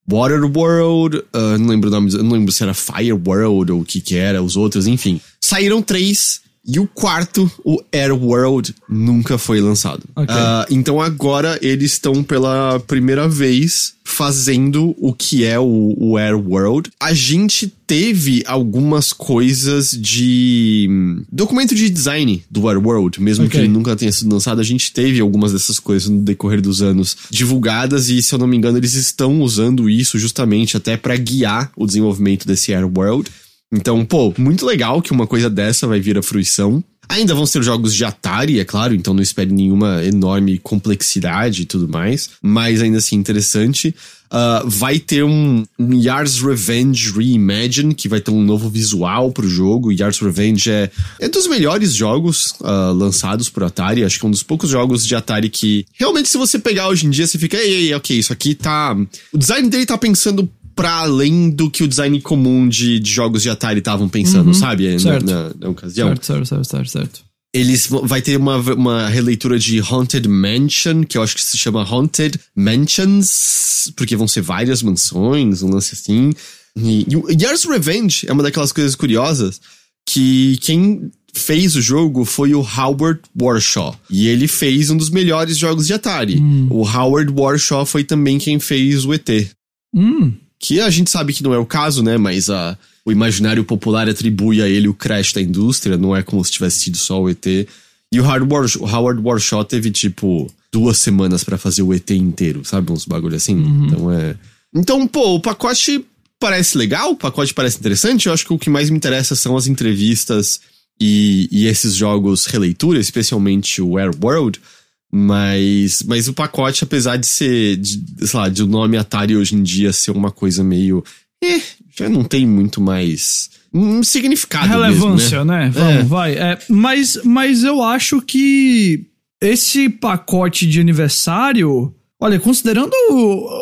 Waterworld, uh, não lembro o nome, não lembro se era Fireworld ou o que que era, os outros, enfim. Saíram três e o quarto, o Air World, nunca foi lançado. Okay. Uh, então agora eles estão pela primeira vez fazendo o que é o, o Air World. A gente teve algumas coisas de hum, documento de design do Air World, mesmo okay. que ele nunca tenha sido lançado, a gente teve algumas dessas coisas no decorrer dos anos divulgadas e se eu não me engano eles estão usando isso justamente até para guiar o desenvolvimento desse Air World. Então, pô, muito legal que uma coisa dessa vai vir à fruição. Ainda vão ser jogos de Atari, é claro, então não espere nenhuma enorme complexidade e tudo mais, mas ainda assim interessante. Uh, vai ter um, um Yars Revenge Reimagine, que vai ter um novo visual pro jogo. Yars Revenge é, é dos melhores jogos uh, lançados por Atari. Acho que é um dos poucos jogos de Atari que realmente, se você pegar hoje em dia, você fica, ei, ei, ok, isso aqui tá. O design dele tá pensando para além do que o design comum de, de jogos de Atari estavam pensando, uhum, sabe? Certo. Na, na, na, ocasião. Certo, certo, certo, certo, certo. Eles vai ter uma, uma releitura de Haunted Mansion, que eu acho que se chama Haunted Mansions, porque vão ser várias mansões, um lance assim. E, e o Yars Revenge é uma daquelas coisas curiosas que quem fez o jogo foi o Howard Warshaw. E ele fez um dos melhores jogos de Atari. Hum. O Howard Warshaw foi também quem fez o ET. Hum que a gente sabe que não é o caso, né? Mas a, o imaginário popular atribui a ele o crash da indústria, não é como se tivesse sido só o ET. E o Howard, War, o Howard Warshaw teve, tipo, duas semanas para fazer o ET inteiro, sabe? Uns bagulho assim. Uhum. Então é. Então, pô, o pacote parece legal, o pacote parece interessante. Eu acho que o que mais me interessa são as entrevistas e, e esses jogos releitura, especialmente o Air World. Mas, mas o pacote, apesar de ser, de, sei lá, de o nome Atari hoje em dia ser uma coisa meio. Eh, já não tem muito mais. Um significado. Relevância, mesmo, né? né? Vamos, é. vai. É, mas, mas eu acho que esse pacote de aniversário. Olha, considerando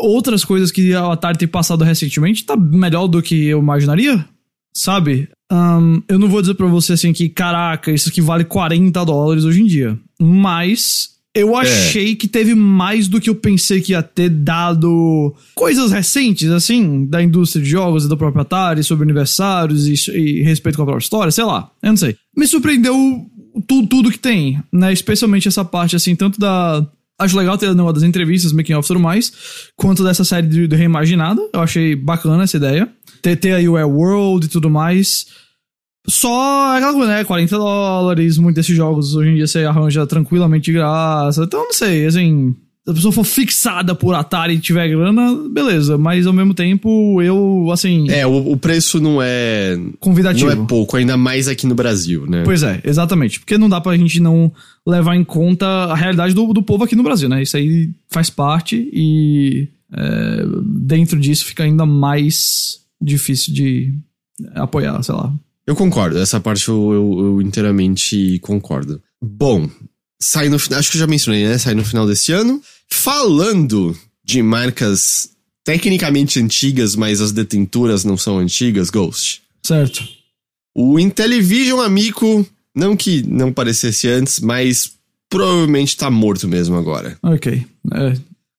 outras coisas que a Atari tem passado recentemente, tá melhor do que eu imaginaria, sabe? Um, eu não vou dizer pra você assim que, caraca, isso aqui vale 40 dólares hoje em dia. Mas eu é. achei é. que teve mais do que eu pensei que ia ter dado coisas recentes, assim, da indústria de jogos e da própria Atari, sobre aniversários e, e respeito com a própria história, sei lá, eu não sei. Me surpreendeu tudo, tudo que tem, né? Especialmente essa parte, assim, tanto da. Acho legal ter negócio das entrevistas, making off e tudo mais, quanto dessa série de, de reimaginada. Eu achei bacana essa ideia. Ter, ter aí o Air World e tudo mais. Só aquela coisa, né? 40 dólares, muitos desses jogos hoje em dia você arranja tranquilamente de graça. Então, não sei, assim. Se a pessoa for fixada por Atari e tiver grana, beleza. Mas ao mesmo tempo, eu, assim. É, o, o preço não é. Convidativo. Não é pouco, ainda mais aqui no Brasil, né? Pois é, exatamente. Porque não dá pra gente não levar em conta a realidade do, do povo aqui no Brasil, né? Isso aí faz parte e é, dentro disso fica ainda mais difícil de apoiar, sei lá. Eu concordo, essa parte eu, eu, eu inteiramente concordo. Bom, sai no final, acho que eu já mencionei, né? Sai no final desse ano. Falando de marcas tecnicamente antigas, mas as detenturas não são antigas, Ghost. Certo. O Intellivision Amico, não que não parecesse antes, mas provavelmente tá morto mesmo agora. Ok. É,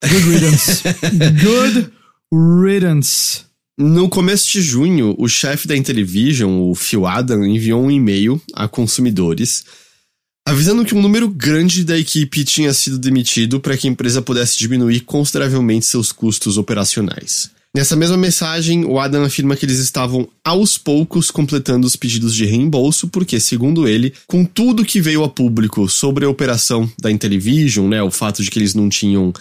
good riddance. good riddance. No começo de junho, o chefe da Intellivision, o Phil Adam, enviou um e-mail a consumidores avisando que um número grande da equipe tinha sido demitido para que a empresa pudesse diminuir consideravelmente seus custos operacionais. Nessa mesma mensagem, o Adam afirma que eles estavam aos poucos completando os pedidos de reembolso, porque, segundo ele, com tudo que veio a público sobre a operação da Intellivision, né, o fato de que eles não tinham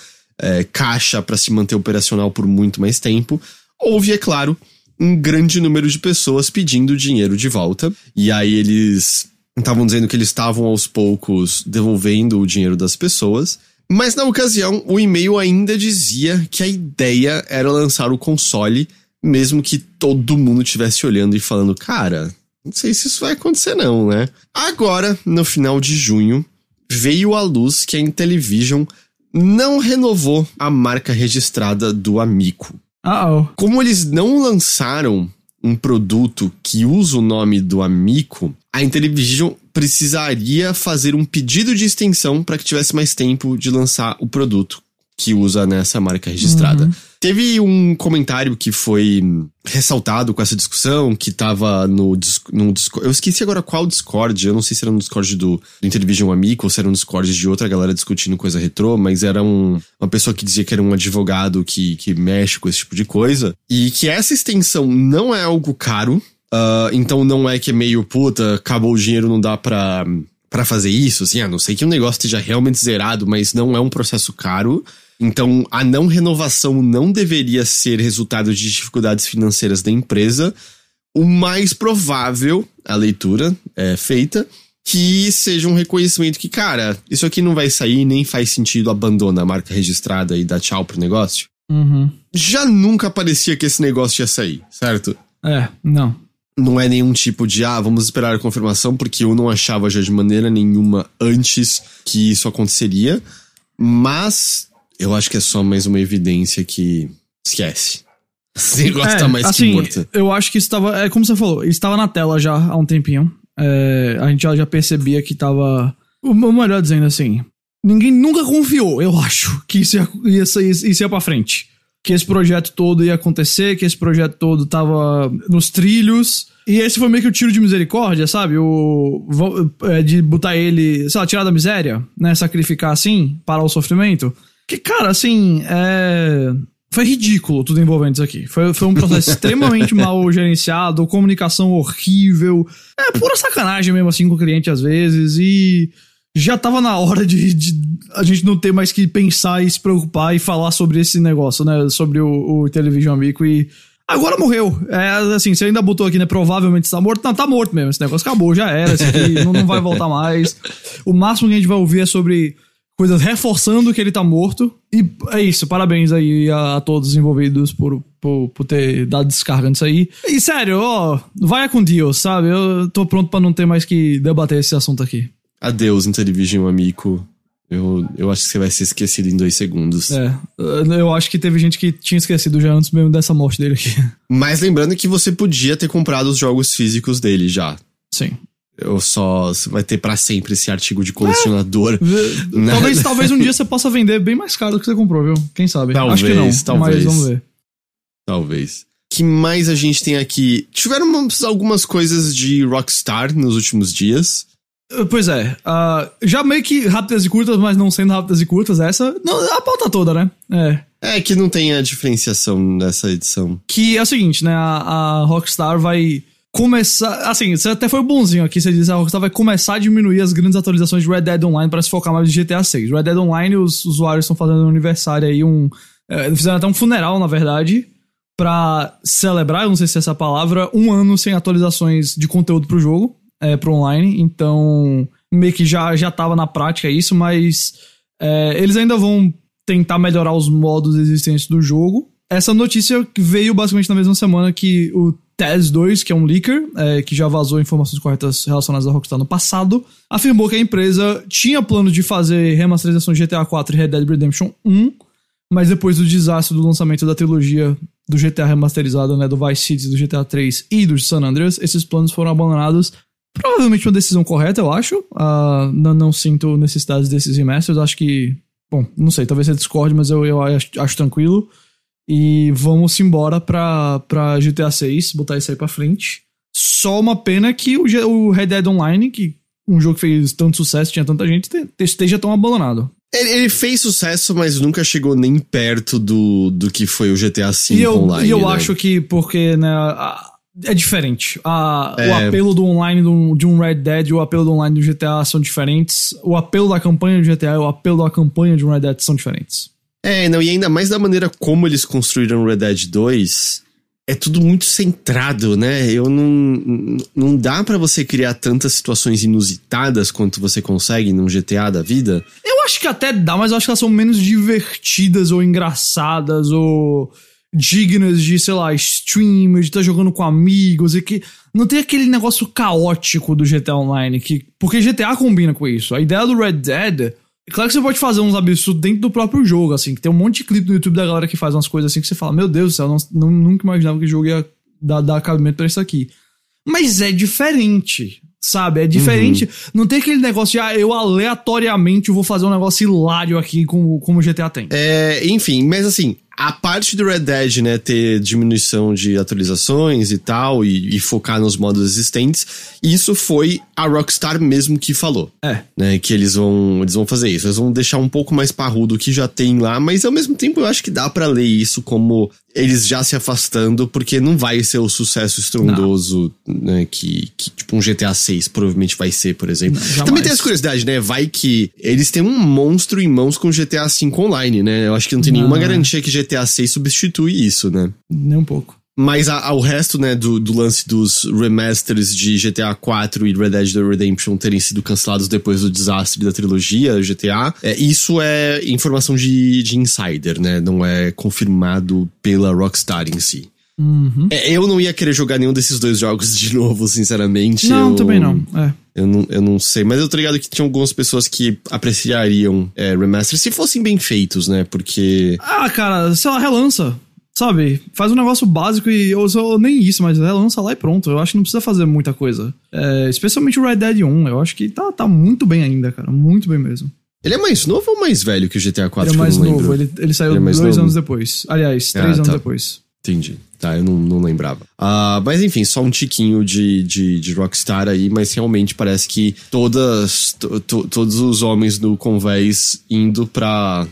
é, caixa para se manter operacional por muito mais tempo, houve, é claro, um grande número de pessoas pedindo dinheiro de volta. E aí eles estavam dizendo que eles estavam aos poucos devolvendo o dinheiro das pessoas. Mas na ocasião, o e-mail ainda dizia que a ideia era lançar o console, mesmo que todo mundo estivesse olhando e falando, cara, não sei se isso vai acontecer não, né? Agora, no final de junho, veio à luz que a Intellivision não renovou a marca registrada do Amico. Uh oh. Como eles não lançaram um produto que usa o nome do Amico, a Intellivision precisaria fazer um pedido de extensão para que tivesse mais tempo de lançar o produto que usa nessa marca registrada. Uhum. Teve um comentário que foi ressaltado com essa discussão, que tava no, no Discord. Eu esqueci agora qual Discord, eu não sei se era no Discord do, do Intellivision Amico ou se era no Discord de outra galera discutindo coisa retrô, mas era um, uma pessoa que dizia que era um advogado que, que mexe com esse tipo de coisa. E que essa extensão não é algo caro, Uh, então não é que é meio puta, acabou o dinheiro, não dá pra, pra fazer isso, assim, a não sei que o negócio esteja realmente zerado, mas não é um processo caro. Então a não renovação não deveria ser resultado de dificuldades financeiras da empresa. O mais provável, a leitura é feita, que seja um reconhecimento que, cara, isso aqui não vai sair, nem faz sentido, abandona a marca registrada e dá tchau pro negócio. Uhum. Já nunca parecia que esse negócio ia sair, certo? É, não não é nenhum tipo de, ah, vamos esperar a confirmação, porque eu não achava já de maneira nenhuma antes que isso aconteceria. Mas eu acho que é só mais uma evidência que esquece. Esse negócio é, tá mais assim, que morto. Eu acho que estava, é como você falou, estava na tela já há um tempinho. É, a gente já, já percebia que tava. O melhor dizendo assim, ninguém nunca confiou, eu acho, que isso ia, ia, isso ia pra frente que esse projeto todo ia acontecer, que esse projeto todo tava nos trilhos. E esse foi meio que o tiro de misericórdia, sabe? O, é, de botar ele, sei lá, tirar da miséria, né? Sacrificar assim, parar o sofrimento. Que, cara, assim, é. Foi ridículo tudo envolvendo isso aqui. Foi, foi um processo extremamente mal gerenciado, comunicação horrível. É pura sacanagem mesmo assim com o cliente às vezes. E já tava na hora de, de, a gente não ter mais que pensar e se preocupar e falar sobre esse negócio, né? Sobre o, o Television Amigo e. Agora morreu. É assim, você ainda botou aqui, né? Provavelmente está morto. Não, tá morto mesmo. Esse negócio acabou, já era. Aqui não, não vai voltar mais. O máximo que a gente vai ouvir é sobre coisas reforçando que ele tá morto. E é isso. Parabéns aí a, a todos os envolvidos por, por, por, ter dado descarga nisso aí. E sério, ó, vai com Deus, sabe? Eu tô pronto para não ter mais que debater esse assunto aqui. Adeus, Intellivision amigo. Eu, eu acho que você vai ser esquecido em dois segundos. É, eu acho que teve gente que tinha esquecido já antes mesmo dessa morte dele aqui. Mas lembrando que você podia ter comprado os jogos físicos dele já. Sim. Eu só. Você vai ter para sempre esse artigo de colecionador. É, né? talvez, talvez um dia você possa vender bem mais caro do que você comprou, viu? Quem sabe? Talvez, Acho que não, talvez. Mas vamos ver. Talvez. que mais a gente tem aqui? Tiveram algumas coisas de Rockstar nos últimos dias. Pois é. Uh, já meio que rápidas e curtas, mas não sendo rápidas e curtas, essa. Não, a pauta toda, né? É. É que não tem a diferenciação nessa edição. Que é o seguinte, né? A, a Rockstar vai começar. Assim, você até foi bonzinho aqui. Você disse que a Rockstar vai começar a diminuir as grandes atualizações de Red Dead Online para se focar mais em GTA 6. Red Dead Online, os usuários estão fazendo um aniversário aí, um. É, fizeram até um funeral, na verdade, para celebrar, eu não sei se é essa palavra, um ano sem atualizações de conteúdo pro jogo, é, pro online. Então, meio que já, já tava na prática isso, mas é, eles ainda vão tentar melhorar os modos existentes do jogo. Essa notícia veio basicamente na mesma semana que o Tez 2, que é um leaker, é, que já vazou informações corretas relacionadas à Rockstar no passado, afirmou que a empresa tinha plano de fazer remasterização de GTA 4 e Red Dead Redemption 1, mas depois do desastre do lançamento da trilogia do GTA remasterizado, né, do Vice City, do GTA 3 e do San Andreas, esses planos foram abandonados. Provavelmente uma decisão correta, eu acho. Uh, não, não sinto necessidade desses remasters. Acho que. Bom, não sei, talvez você discorde, mas eu, eu acho, acho tranquilo. E vamos embora pra, pra GTA 6, botar isso aí pra frente. Só uma pena que o, o Red Dead Online, que um jogo que fez tanto sucesso, tinha tanta gente, esteja tão abandonado. Ele, fez sucesso, mas nunca chegou nem perto do, do que foi o GTA V e eu, online. E eu né? acho que porque, né, é diferente. A, é. O apelo do online do, de um Red Dead e o apelo do online do GTA são diferentes. O apelo da campanha do GTA e o apelo da campanha de um Red Dead são diferentes. É, não, e ainda mais da maneira como eles construíram Red Dead 2, é tudo muito centrado, né? Eu não. Não dá para você criar tantas situações inusitadas quanto você consegue num GTA da vida. Eu acho que até dá, mas eu acho que elas são menos divertidas ou engraçadas ou dignas de, sei lá, stream, de estar tá jogando com amigos e que não tem aquele negócio caótico do GTA Online, que porque GTA combina com isso. A ideia do Red Dead Claro que você pode fazer uns absurdos dentro do próprio jogo, assim, que tem um monte de clipe no YouTube da galera que faz umas coisas assim que você fala, meu Deus do céu, não, nunca imaginava que o jogo ia dar, dar cabimento pra isso aqui. Mas é diferente, sabe? É diferente. Uhum. Não tem aquele negócio de, ah, eu aleatoriamente vou fazer um negócio hilário aqui como, como o GTA tem. É, enfim, mas assim, a parte do Red Dead, né, ter diminuição de atualizações e tal, e, e, focar nos modos existentes, isso foi a Rockstar mesmo que falou. É. Né, que eles vão, eles vão fazer isso. Eles vão deixar um pouco mais parrudo o que já tem lá, mas ao mesmo tempo eu acho que dá para ler isso como eles já se afastando, porque não vai ser o sucesso estrondoso né, que, que, tipo, um GTA 6 provavelmente vai ser, por exemplo. Não, Também tem essa curiosidade, né? Vai que eles têm um monstro em mãos com GTA 5 online, né? Eu acho que não tem não. nenhuma garantia que GTA 6 substitui isso, né? Nem um pouco. Mas a, a, o resto, né, do, do, lance dos remasters de GTA 4 e Red Dead Redemption terem sido cancelados depois do desastre da trilogia GTA, é, isso é informação de, de insider, né? Não é confirmado pela Rockstar em si. Uhum. É, eu não ia querer jogar nenhum desses dois jogos de novo, sinceramente. Não, eu, também não. É. Eu não, eu não sei, mas eu tô ligado que tinha algumas pessoas que apreciariam é, remasters se fossem bem feitos, né? Porque. Ah, cara, sei lá, relança. Sabe? Faz um negócio básico e ou nem isso, mas lança lá e pronto. Eu acho que não precisa fazer muita coisa. É, especialmente o Red Dead 1. Eu acho que tá, tá muito bem ainda, cara. Muito bem mesmo. Ele é mais novo ou mais velho que o GTA 4? Ele é mais novo, ele, ele saiu ele é dois novo. anos depois. Aliás, três ah, anos tá. depois. Entendi. Tá, eu não, não lembrava. Uh, mas enfim, só um tiquinho de, de, de, Rockstar aí, mas realmente parece que todas, to, to, todos os homens do convés indo pra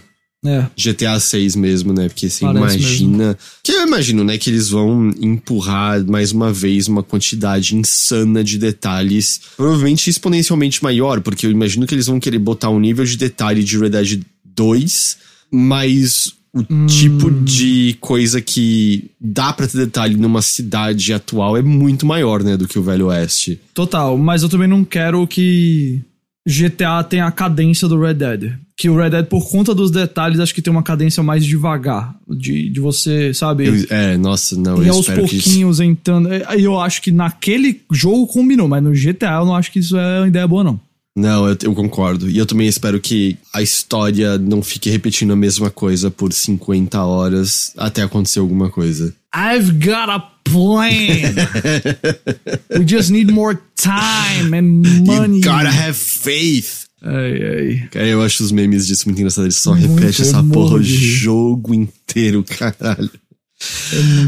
é. GTA 6 mesmo, né? Porque você Parece imagina. Mesmo. Que eu imagino, né? Que eles vão empurrar mais uma vez uma quantidade insana de detalhes. Provavelmente exponencialmente maior, porque eu imagino que eles vão querer botar um nível de detalhe de Red Dead 2, mas o hum. tipo de coisa que dá pra ter detalhe numa cidade atual é muito maior, né? Do que o Velho Oeste. Total, mas eu também não quero que GTA tem a cadência do Red Dead. Que o Red Dead, por conta dos detalhes, acho que tem uma cadência mais devagar. De, de você, sabe? Eu, é, nossa, não. E aos pouquinhos que... entrando. Eu acho que naquele jogo combinou, mas no GTA eu não acho que isso é uma ideia boa, não. Não, eu, eu, concordo. E eu também espero que a história não fique repetindo a mesma coisa por 50 horas até acontecer alguma coisa. I've got a plan. We just need more time and money. You gotta have faith. Ai, ai. Cara, eu acho os memes disso muito engraçado. Ele só muito repete essa porra o jogo inteiro, caralho.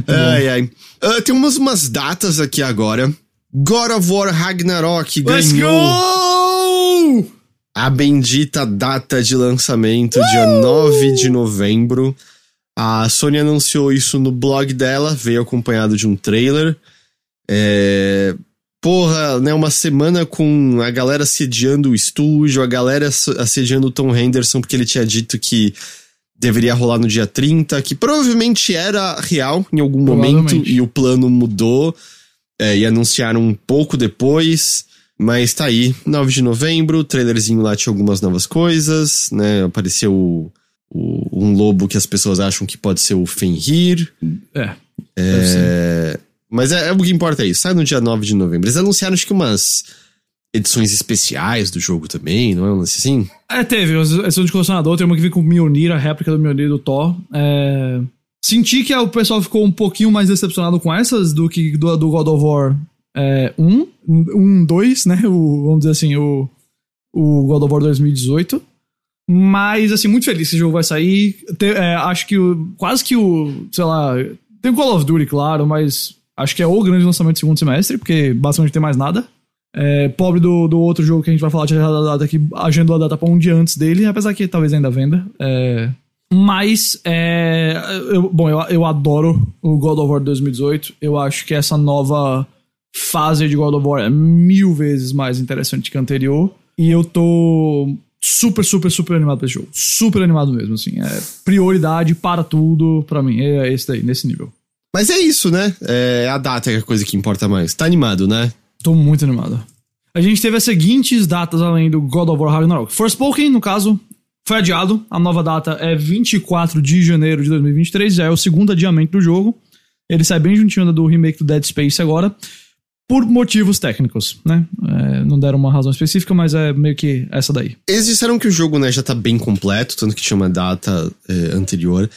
É ai, ai. Uh, tem umas, umas datas aqui agora. God of War Ragnarok Let's ganhou. Go! A bendita data de lançamento, dia 9 de novembro. A Sony anunciou isso no blog dela, veio acompanhado de um trailer. É, porra, né, uma semana com a galera assediando o estúdio, a galera assediando o Tom Henderson porque ele tinha dito que deveria rolar no dia 30, que provavelmente era real em algum momento e o plano mudou é, e anunciaram um pouco depois. Mas tá aí, 9 de novembro, o trailerzinho lá tinha algumas novas coisas, né? Apareceu o, o, um lobo que as pessoas acham que pode ser o Fenrir. É. é mas é, é, o que importa é isso, sai no dia 9 de novembro. Eles anunciaram acho que umas edições especiais do jogo também, não é um lance assim? É, teve. Edição de colecionador, tem uma que vem com o Mjolnir, a réplica do Mjolnir do Thor. É... Senti que o pessoal ficou um pouquinho mais decepcionado com essas do que do, do God of War é, 1, 1, 2, né? O, vamos dizer assim, o, o God of War 2018. Mas, assim, muito feliz que esse jogo vai sair. É, acho que o, quase que o, sei lá, tem o Call of Duty, claro, mas acho que é o grande lançamento do segundo semestre, porque basicamente tem mais nada. É, pobre do, do outro jogo que a gente vai falar de a data que agendou a data pra um dia antes dele, apesar que talvez ainda venda. É, mas, é, eu, bom, eu, eu adoro o God of War 2018. Eu acho que essa nova fase de God of War é mil vezes mais interessante que a anterior. E eu tô super, super, super animado pra esse jogo. Super animado mesmo, assim. É prioridade para tudo pra mim. É esse daí, nesse nível. Mas é isso, né? É a data é a coisa que importa mais. Tá animado, né? Tô muito animado. A gente teve as seguintes datas além do God of War Ragnarok. Forspoken, no caso, foi adiado. A nova data é 24 de janeiro de 2023. Já é o segundo adiamento do jogo. Ele sai bem juntinho do remake do Dead Space agora por motivos técnicos, né? É, não deram uma razão específica, mas é meio que essa daí. Eles disseram que o jogo né, já tá bem completo, tanto que tinha uma data é, anterior.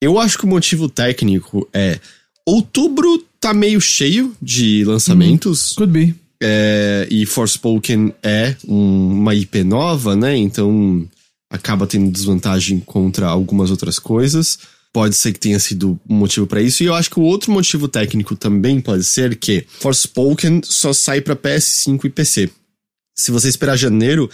Eu acho que o motivo técnico é outubro tá meio cheio de lançamentos. Hum, could be. É, e Forspoken é um, uma IP nova, né? Então acaba tendo desvantagem contra algumas outras coisas pode ser que tenha sido um motivo para isso. E eu acho que o outro motivo técnico também pode ser que Forspoken só sai para PS5 e PC. Se você esperar janeiro,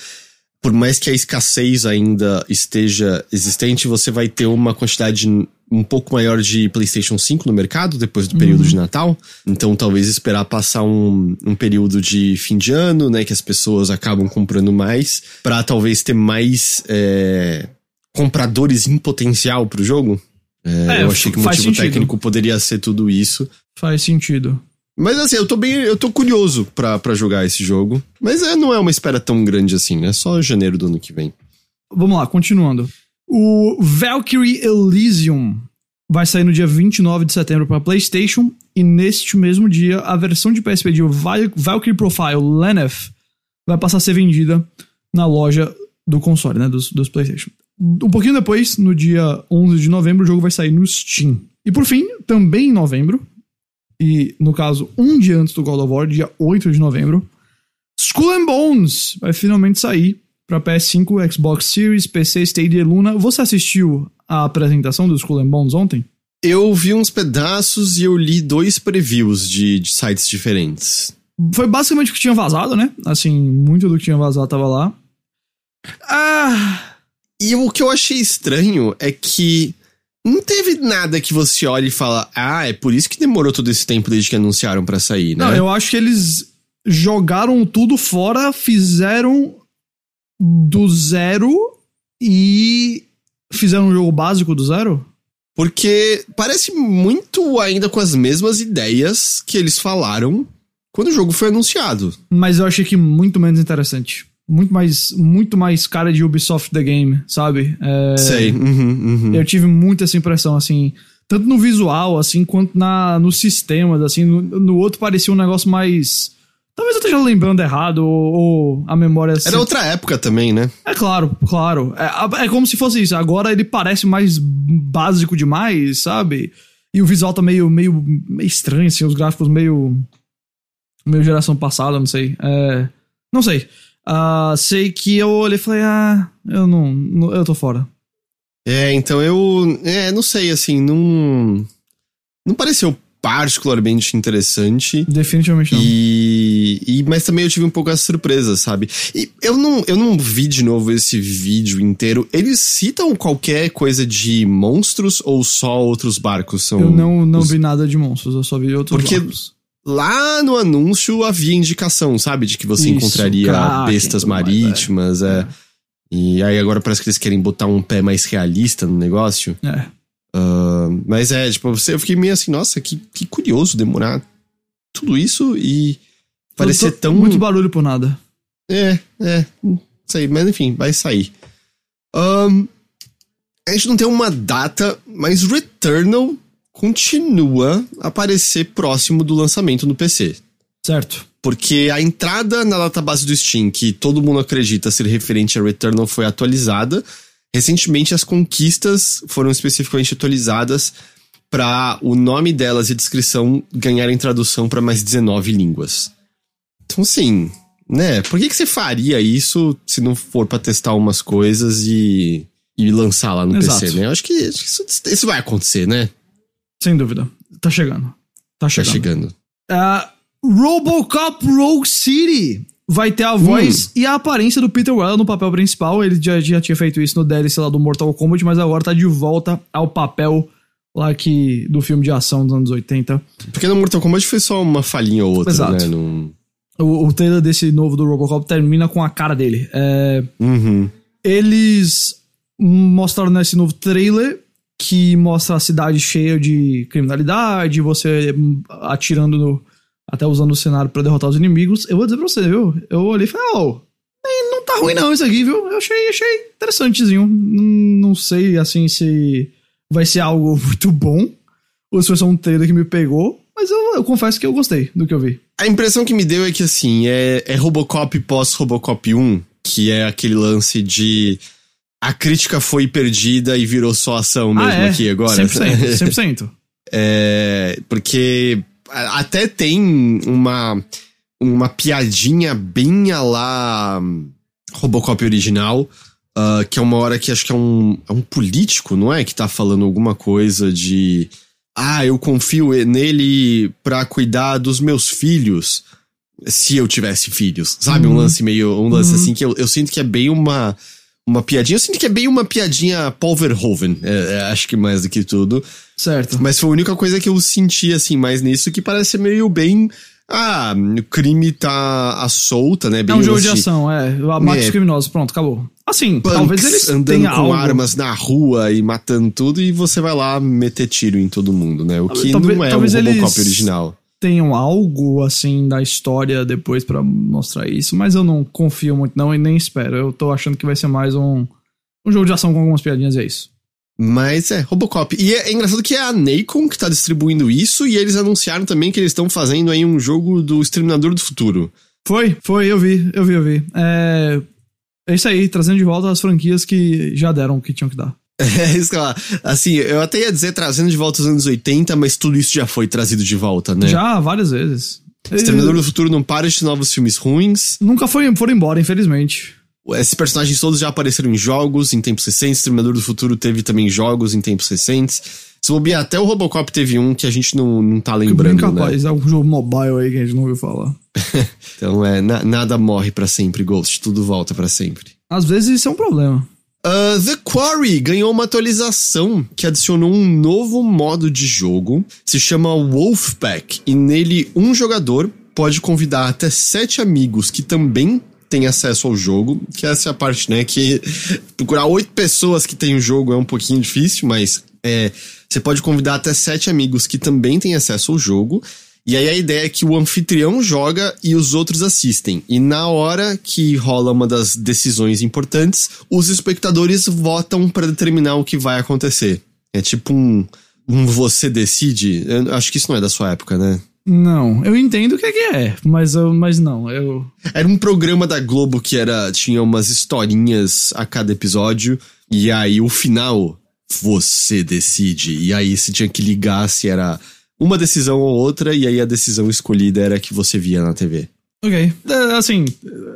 por mais que a escassez ainda esteja existente, você vai ter uma quantidade um pouco maior de PlayStation 5 no mercado depois do período uhum. de Natal. Então, talvez esperar passar um, um período de fim de ano, né, que as pessoas acabam comprando mais, para talvez ter mais é, compradores em potencial pro jogo. É, é, eu achei que o motivo sentido. técnico poderia ser tudo isso. Faz sentido. Mas assim, eu tô bem. Eu tô curioso pra, pra jogar esse jogo. Mas é, não é uma espera tão grande assim, é só janeiro do ano que vem. Vamos lá, continuando. O Valkyrie Elysium vai sair no dia 29 de setembro para PlayStation. E neste mesmo dia, a versão de PSP de Valkyrie Profile Leneth vai passar a ser vendida na loja do console, né? Dos, dos PlayStation. Um pouquinho depois, no dia 11 de novembro, o jogo vai sair no Steam. E por fim, também em novembro, e no caso, um dia antes do God of War, dia 8 de novembro, Skull and Bones vai finalmente sair para PS5, Xbox Series, PC, Stadia e Luna. Você assistiu a apresentação do Skull and Bones ontem? Eu vi uns pedaços e eu li dois previews de, de sites diferentes. Foi basicamente o que tinha vazado, né? Assim, muito do que tinha vazado tava lá. Ah, e o que eu achei estranho é que não teve nada que você olhe e fala, ah, é por isso que demorou todo esse tempo desde que anunciaram para sair, né? Não, eu acho que eles jogaram tudo fora, fizeram do zero e fizeram um jogo básico do zero? Porque parece muito ainda com as mesmas ideias que eles falaram quando o jogo foi anunciado. Mas eu achei que muito menos interessante muito mais, muito mais cara de Ubisoft The Game, sabe? É, Sei. Uhum, uhum. Eu tive muita essa impressão, assim, tanto no visual, assim, quanto na, nos sistemas, assim, no, no outro parecia um negócio mais. Talvez eu esteja lembrando errado, ou, ou a memória. Era outra época também, né? É claro, claro. É, é como se fosse isso. Agora ele parece mais básico demais, sabe? E o visual tá meio, meio, meio estranho, assim, os gráficos meio. meio geração passada, não sei. É, não sei. Uh, sei que eu olhei e falei, ah, eu não, eu tô fora. É, então eu, é, não sei, assim, não, não pareceu particularmente interessante. Definitivamente não. E, e, mas também eu tive um pouco essa surpresa, sabe? E eu não, eu não vi de novo esse vídeo inteiro. Eles citam qualquer coisa de monstros ou só outros barcos são? Eu não, não os... vi nada de monstros, eu só vi outros Porque barcos lá no anúncio havia indicação, sabe? De que você Isso, encontraria Kraken, bestas tudo mais, marítimas, é. E aí agora parece que eles querem botar um pé mais realista no negócio. É. Ah, mas é, tipo, eu fiquei meio assim, nossa, que, que curioso demorar tudo isso e parecer tão. Muito barulho por nada. É, é, não sei, mas enfim, vai sair. Ahn, a gente não tem uma data, mas Returnal continua a aparecer próximo do lançamento no PC. Certo. Porque a entrada na database do Steam, que todo mundo acredita ser referente a Returnal, foi atualizada. Recentemente, as conquistas foram especificamente atualizadas para o nome delas e a descrição ganharem tradução para mais 19 línguas. Então, assim, né? Por que, que você faria isso se não for para testar umas coisas e, e lançar lá no Exato. PC, né? Eu acho que, acho que isso, isso vai acontecer, né? Sem dúvida. Tá chegando. Tá Tá chegando. chegando. Ah, Robocop Rogue City vai ter a voz e a aparência do Peter Weller no papel principal. Ele já, já tinha feito isso no DLC lá do Mortal Kombat, mas agora tá de volta ao papel lá que do filme de ação dos anos 80. Porque no Mortal Kombat foi só uma falhinha ou outra, Exato. né? Num... O, o trailer desse novo do Robocop termina com a cara dele. É, Uhum. eles mostraram nesse novo trailer que mostra a cidade cheia de criminalidade, você atirando no, até usando o cenário pra derrotar os inimigos. Eu vou dizer pra você, viu? Eu olhei e falei, oh, não tá ruim não isso aqui, viu? Eu achei, achei interessantezinho. Não, sei, assim, se vai ser algo muito bom ou se vai ser um trailer que me pegou, mas eu, eu confesso que eu gostei do que eu vi. A impressão que me deu é que, assim, é, é Robocop pós-Robocop 1, que é aquele lance de a crítica foi perdida e virou só ação mesmo ah, é? aqui agora. 100%, 100%. É, porque até tem uma, uma piadinha bem a lá Robocop original, ah, que é uma hora que acho que é um, é um político, não é? Que tá falando alguma coisa de. Ah, eu confio nele pra cuidar dos meus filhos. Se eu tivesse filhos. Sabe? Um Uhum. lance meio. Um lance Uhum. assim que eu, eu sinto que é bem uma. Uma piadinha. Eu sinto que é bem uma piadinha Paul Verhoeven. é, é, acho que mais do que tudo. Certo. Mas foi a única coisa que eu senti, assim, mais nisso, que parece meio bem. Ah, o crime tá à solta, né? Bem É um jogo de ação, é. Mate É. os criminosos, pronto, acabou. Assim, punks talvez eles andando tenham com algo. armas na rua e matando tudo, e você vai lá meter tiro em todo mundo, né? O que Talvez- não é o Robocop eles- original. Tenham algo, assim, da história depois pra mostrar isso, mas eu não confio muito não e nem espero. Eu tô achando que vai ser mais um, um jogo de ação com algumas piadinhas, e é isso. Mas é, Robocop. E é, é engraçado que é a Nacon que tá distribuindo isso, e eles anunciaram também que eles estão fazendo aí um jogo do Exterminador do Futuro. Foi, foi, eu vi, eu vi, eu vi. É, é isso aí, trazendo de volta as franquias que já deram o que tinham que dar. É isso que eu, assim, eu até ia dizer trazendo de volta os anos 80, mas tudo isso já foi trazido de volta, né? Já, várias vezes. Exterminador do Futuro não para de novos filmes ruins. Nunca foi, foram embora, infelizmente. Esses personagens todos já apareceram em jogos em tempos recentes. Exterminador do Futuro teve também jogos em tempos recentes. Se bobear, até o Robocop teve um que a gente não, não tá Bem lembrando, né? capaz, é um jogo mobile aí que a gente não ouviu falar. Então é, na- nada morre pra sempre, Ghost. Tudo volta pra sempre. Às vezes isso é um problema. Uh, The Quarry ganhou uma atualização que adicionou um novo modo de jogo, se chama Wolfpack, e nele um jogador pode convidar até sete amigos que também têm acesso ao jogo, que essa é a parte, né, que procurar oito pessoas que têm o jogo é um pouquinho difícil, mas é, você pode convidar até sete amigos que também têm acesso ao jogo, e aí a ideia é que o anfitrião joga e os outros assistem. E na hora que rola uma das decisões importantes, os espectadores votam para determinar o que vai acontecer. É tipo um, um você decide. Eu acho que isso não é da sua época, né? Não, eu entendo o que é que é, mas, eu, mas não, eu. Era um programa da Globo que era tinha umas historinhas a cada episódio e aí o final você decide. E aí você tinha que ligar se era uma decisão ou outra e aí a decisão escolhida era a que você via na TV. Ok. É, assim,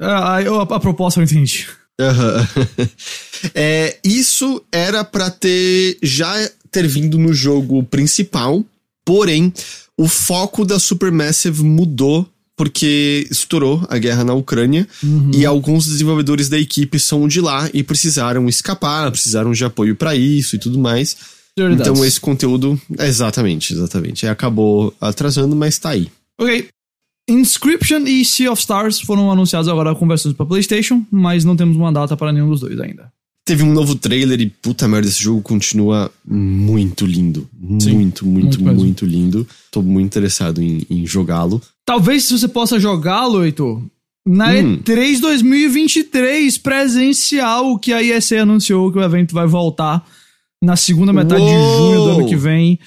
a, a, a proposta eu entendi. Aham. é, isso era pra ter já ter vindo no jogo principal, porém o foco da Supermassive mudou porque estourou a guerra na Ucrânia e alguns desenvolvedores da equipe são de lá e precisaram escapar, precisaram de apoio pra isso e tudo mais. Prioridades. Então esse conteúdo, exatamente, exatamente, acabou atrasando, mas tá aí. Ok. Inscription e Sea of Stars foram anunciados agora com versões para PlayStation, mas não temos uma data para nenhum dos dois ainda. Teve um novo trailer e puta merda, esse jogo continua muito lindo. Sim, muito, muito, muito, muito lindo. Tô muito interessado em, em jogá-lo. Talvez se você possa jogá-lo, Heitor, na hum. E3 2023 presencial, que a ESA anunciou que o evento vai voltar na segunda metade Uou. de junho do ano que vem.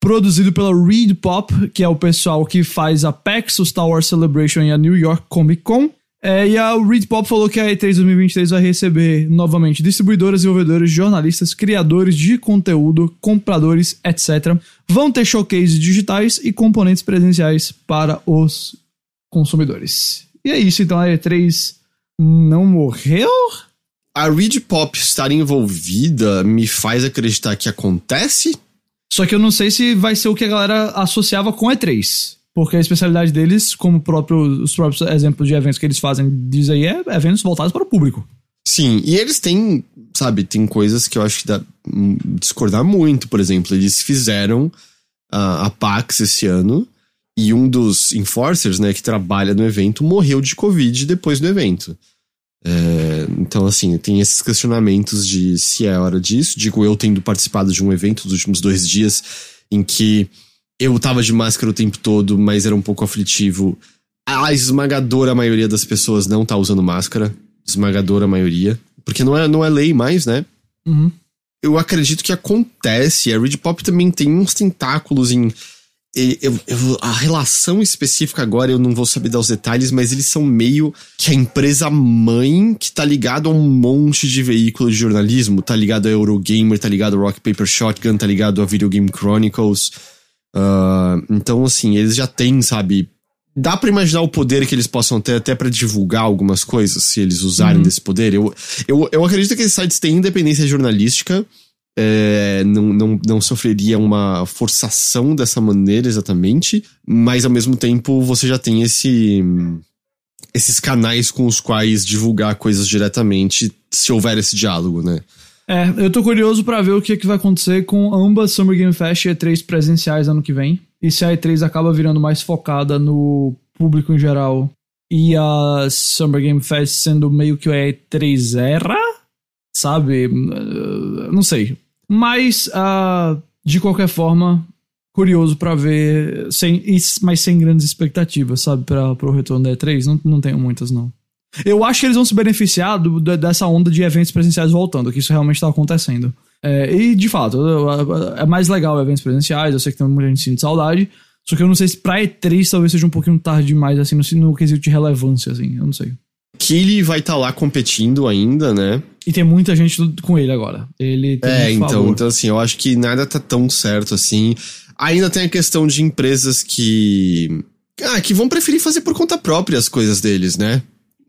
Produzido pela Reed Pop, que é o pessoal que faz a PAX, o Star Wars Celebration e a New York Comic Con. É, e a Reed Pop falou que a E3 2023 vai receber novamente distribuidores, desenvolvedores, jornalistas, criadores de conteúdo, compradores, etc. Vão ter showcases digitais e componentes presenciais para os consumidores. E é isso, então a E3 não morreu? A Reed Pop estar envolvida me faz acreditar que acontece? Só que eu não sei se vai ser o que a galera associava com E3. Porque a especialidade deles, como próprio, os próprios exemplos de eventos que eles fazem, diz aí, é eventos voltados para o público. Sim, e eles têm, sabe, tem coisas que eu acho que dá hum, discordar muito. Por exemplo, eles fizeram a, a PAX esse ano e um dos enforcers, né, que trabalha no evento, morreu de Covid depois do evento. É, então, assim, tem esses questionamentos de se é hora disso. Digo, eu tendo participado de um evento dos últimos dois dias em que eu tava de máscara o tempo todo, mas era um pouco aflitivo. A esmagadora maioria das pessoas não tá usando máscara. Esmagadora maioria. Porque não é, não é lei mais, né? Uhum. Eu acredito que acontece. A Red Pop também tem uns tentáculos em. Eu, eu, a relação específica agora eu não vou saber dar os detalhes, mas eles são meio que a empresa mãe que tá ligado a um monte de veículo de jornalismo. Tá ligado a Eurogamer, tá ligado a Rock Paper Shotgun, tá ligado a Video Game Chronicles. Uh, então, assim, eles já têm, sabe? Dá para imaginar o poder que eles possam ter até para divulgar algumas coisas, se eles usarem uhum. desse poder. Eu, eu, eu acredito que esses sites têm independência jornalística. É, não, não, não sofreria uma forçação dessa maneira exatamente, mas ao mesmo tempo você já tem esse esses canais com os quais divulgar coisas diretamente se houver esse diálogo, né? É, eu tô curioso para ver o que, que vai acontecer com ambas Summer Game Fest e E3 presenciais ano que vem. E se a E3 acaba virando mais focada no público em geral e a Summer Game Fest sendo meio que a E3 era, sabe? Não sei. Mas, uh, de qualquer forma, curioso para ver, sem, mas sem grandes expectativas, sabe? Para o retorno da E3. Não, não tenho muitas, não. Eu acho que eles vão se beneficiar do, dessa onda de eventos presenciais voltando, que isso realmente está acontecendo. É, e, de fato, é mais legal eventos presenciais, eu sei que tem muita gente sentindo saudade, só que eu não sei se pra E3 talvez seja um pouquinho tarde demais, assim, no, no quesito de relevância, assim, eu não sei. Que ele vai estar tá lá competindo ainda, né? E tem muita gente com ele agora. Ele tem É, então, então, assim, eu acho que nada tá tão certo assim. Ainda tem a questão de empresas que. Ah, que vão preferir fazer por conta própria as coisas deles, né?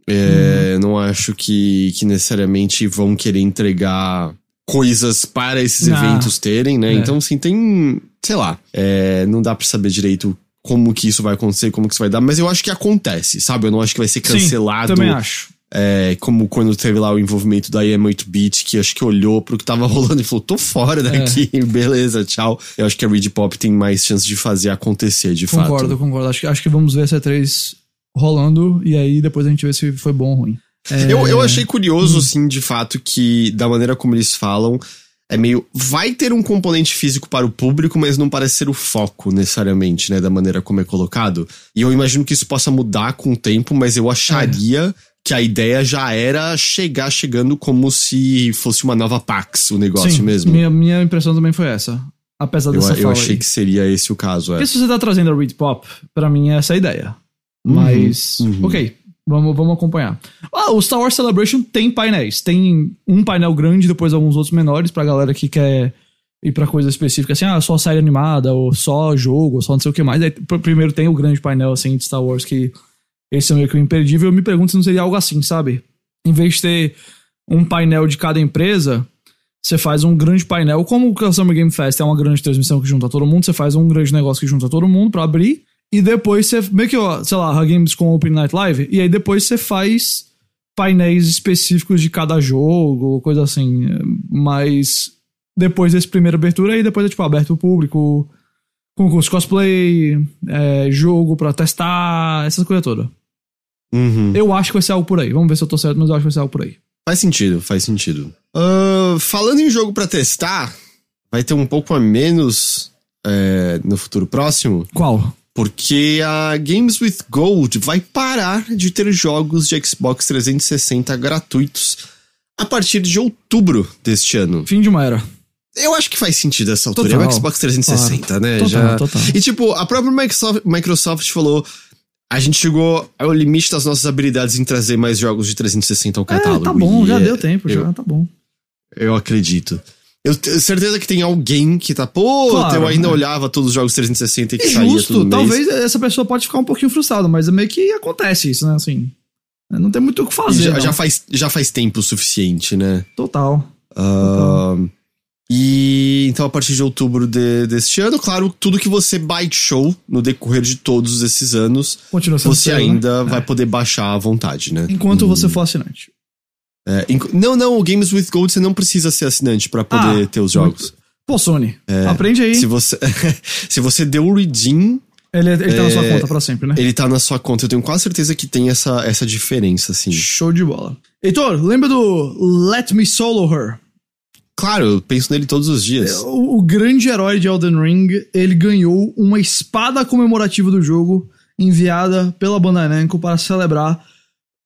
É, uhum. Não acho que, que necessariamente vão querer entregar coisas para esses ah, eventos terem, né? É. Então, assim, tem. Sei lá. É, não dá para saber direito como que isso vai acontecer, como que isso vai dar, mas eu acho que acontece, sabe? Eu não acho que vai ser cancelado. Sim, também acho. É, como quando teve lá o envolvimento da EM8-Bit, que acho que olhou pro que tava rolando e falou, tô fora daqui, é. beleza, tchau. Eu acho que a Reed Pop tem mais chance de fazer acontecer, de concordo, fato. Concordo, concordo. Acho, acho que vamos ver essa 3 rolando e aí depois a gente vê se foi bom ou ruim. É... Eu, eu achei curioso, hum. sim, de fato, que da maneira como eles falam, é meio. Vai ter um componente físico para o público, mas não parece ser o foco necessariamente, né? Da maneira como é colocado. E eu imagino que isso possa mudar com o tempo, mas eu acharia. É. Que a ideia já era chegar chegando como se fosse uma nova Pax, o negócio Sim, mesmo. Minha, minha impressão também foi essa. Apesar dessa eu, eu achei aí. que seria esse o caso, é. E se você tá trazendo a Read Pop, para mim é essa a ideia. Uhum, Mas, uhum. ok, vamos, vamos acompanhar. Ah, o Star Wars Celebration tem painéis. Tem um painel grande, depois alguns outros menores, pra galera que quer ir pra coisa específica, assim, ah, só série animada, ou só jogo, ou só não sei o que mais. Aí, primeiro tem o grande painel, assim, de Star Wars, que esse é meio que o imperdível. Eu me pergunto se não seria algo assim, sabe? Em vez de ter um painel de cada empresa, você faz um grande painel, como o Summer Game Fest é uma grande transmissão que junta todo mundo, você faz um grande negócio que junta todo mundo para abrir, e depois você. Meio que, ó, sei lá, Games com Open Night Live. E aí depois você faz painéis específicos de cada jogo, coisa assim. Mas depois desse primeira abertura, aí depois é tipo aberto ao público concurso cosplay, é, jogo pra testar, essas coisas todas. Uhum. Eu acho que vai ser algo por aí. Vamos ver se eu tô certo, mas eu acho que vai ser algo por aí. Faz sentido, faz sentido. Ah, falando em jogo pra testar, vai ter um pouco a menos é, no futuro próximo, Qual? Porque a Games with Gold vai parar de ter jogos de Xbox 360 gratuitos a partir de outubro deste ano. Fim de uma era. Eu acho que faz sentido essa altura. Total. É o Xbox 360, né? Total, Já... total. E tipo, a própria Microsoft, Microsoft falou. A gente chegou ao limite das nossas habilidades em trazer mais jogos de 360 ao É, catálogo. tá bom, já é- deu tempo, eu, já tá bom. Eu acredito. Eu tenho certeza que tem alguém que tá, pô, Claro, eu ainda é. olhava todos os jogos 360 que É saía justo, todo mês. talvez essa pessoa pode ficar um pouquinho frustrada, mas é meio que acontece isso, né? Assim, não tem muito o que E fazer. já, já faz, já faz tempo o suficiente, né? Total. Ah, e então, a partir de outubro de- deste ano, claro, tudo que você baixou no decorrer de todos esses anos, você seu, né? ainda vai poder baixar à vontade, né? Enquanto você for assinante. É, não, não, o Games with Gold você não precisa ser assinante pra poder Ah, ter os jogos. Pô, Sony, aprende aí. Se você, se você deu o redeem, Ele, ele tá na sua É, conta pra sempre, né? ele tá na sua conta. Eu tenho quase certeza que tem essa, essa diferença, assim. Show de bola. Heitor, lembra do Let Me Solo Her? Claro, eu penso nele todos os dias. O, o grande herói de Elden Ring, ele ganhou uma espada comemorativa do jogo enviada pela Bandai Namco para celebrar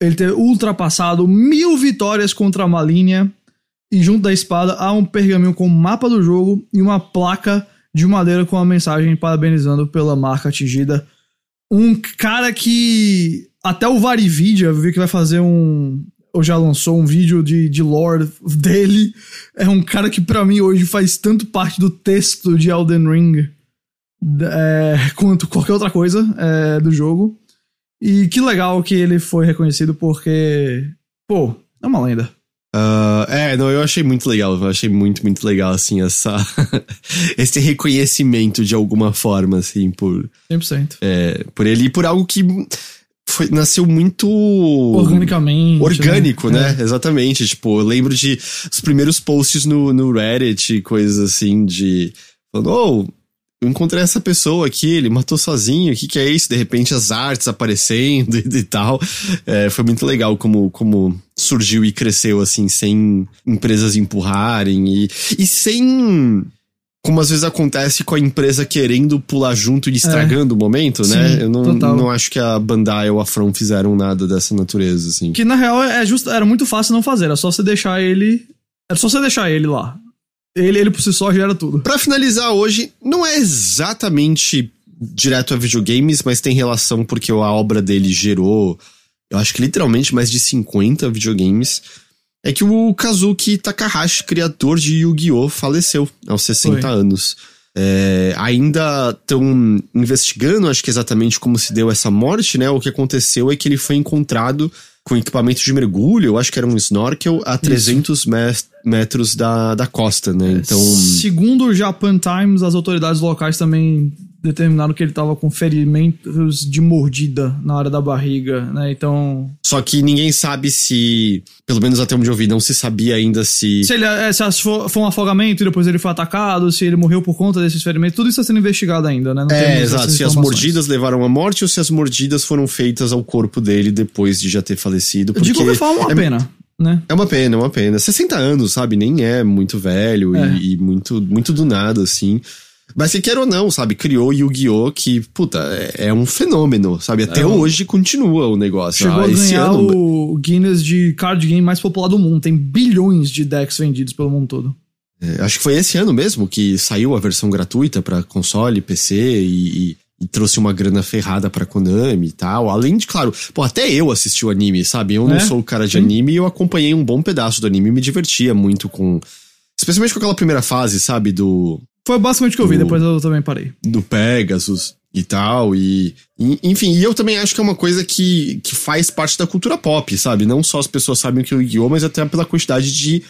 ele ter ultrapassado mil vitórias contra a Maligna e junto da espada há um pergaminho com o mapa do jogo e uma placa de madeira com a mensagem parabenizando pela marca atingida. Um cara que até o Varividia, eu vi que vai fazer um ou já lançou um vídeo de, de lore dele. É um cara que pra mim hoje faz tanto parte do texto de Elden Ring é, quanto qualquer outra coisa é, do jogo. E que legal que ele foi reconhecido porque, pô, é uma lenda. Ah, é, não, eu achei muito legal. Eu achei muito, muito legal, assim, essa. esse reconhecimento de alguma forma, assim, por, 100%. é, por ele e por algo que foi, nasceu muito. Organicamente. Orgânico, né? É. Exatamente. Tipo, eu lembro de os primeiros posts no, no Reddit, coisas assim, de. Falando, oh, eu encontrei essa pessoa aqui, ele matou sozinho, o que, que é isso? De repente as artes aparecendo e, e tal. É, foi muito legal como, como surgiu e cresceu, assim, sem empresas empurrarem e, e sem. Como às vezes acontece com a empresa querendo pular junto e estragando o momento, né? Sim, Eu não, total. não acho que a Bandai ou a From fizeram nada dessa natureza, assim. Que na real é justo, era muito fácil não fazer, era só você deixar ele. Era só você deixar ele lá. Ele, ele por si só gera tudo. Pra finalizar hoje, não é exatamente direto a videogames, mas tem relação porque a obra dele gerou, eu acho que literalmente mais de 50 videogames. É que o Kazuki Takahashi, criador de Yu-Gi-Oh!, faleceu aos 60 Foi. anos. É, ainda estão investigando, acho que exatamente como se deu essa morte, né? O que aconteceu é que ele foi encontrado com equipamento de mergulho, eu acho que era um snorkel, a 300 mes- metros da, da costa, né? Então. Segundo o Japan Times, as autoridades locais também determinaram que ele tava com ferimentos de mordida na área da barriga, né? Então. Só que ninguém sabe se, pelo menos até onde eu vi, não se sabia ainda se. Se ele é, se foi um afogamento e depois ele foi atacado, se ele morreu por conta desses ferimentos, tudo isso está sendo investigado ainda, né? Não É, exato. Se as mordidas levaram à morte ou se as mordidas foram feitas ao corpo dele depois de já ter falecido. De qualquer forma, é uma é, pena, né? é uma pena, é uma pena. 60 anos, sabe? Nem é muito velho É. E, e muito, muito do nada, assim. Mas se quer ou não, sabe? Criou Yu-Gi-Oh! que, puta, é, é um fenômeno, sabe? Até É um- hoje continua o negócio. Chegou Ah, a ganhar ano. o Guinness de card game mais popular do mundo. Tem bilhões de decks vendidos pelo mundo todo. É, acho que foi esse ano mesmo que saiu a versão gratuita pra console, PC e, e- e trouxe uma grana ferrada pra Konami e tal. Além de, claro, pô, até eu assisti o anime, sabe? Eu não É, sou o cara de sim. anime e eu acompanhei um bom pedaço do anime e me divertia muito com. Especialmente com aquela primeira fase, sabe? Do, Foi basicamente o que eu vi, O- depois eu também parei. do Pegasus e tal. E, e- enfim, e eu também acho que é uma coisa que, que faz parte da cultura pop, sabe? Não só as pessoas sabem o que é o Yu-Gi-Oh!, mas até pela quantidade de,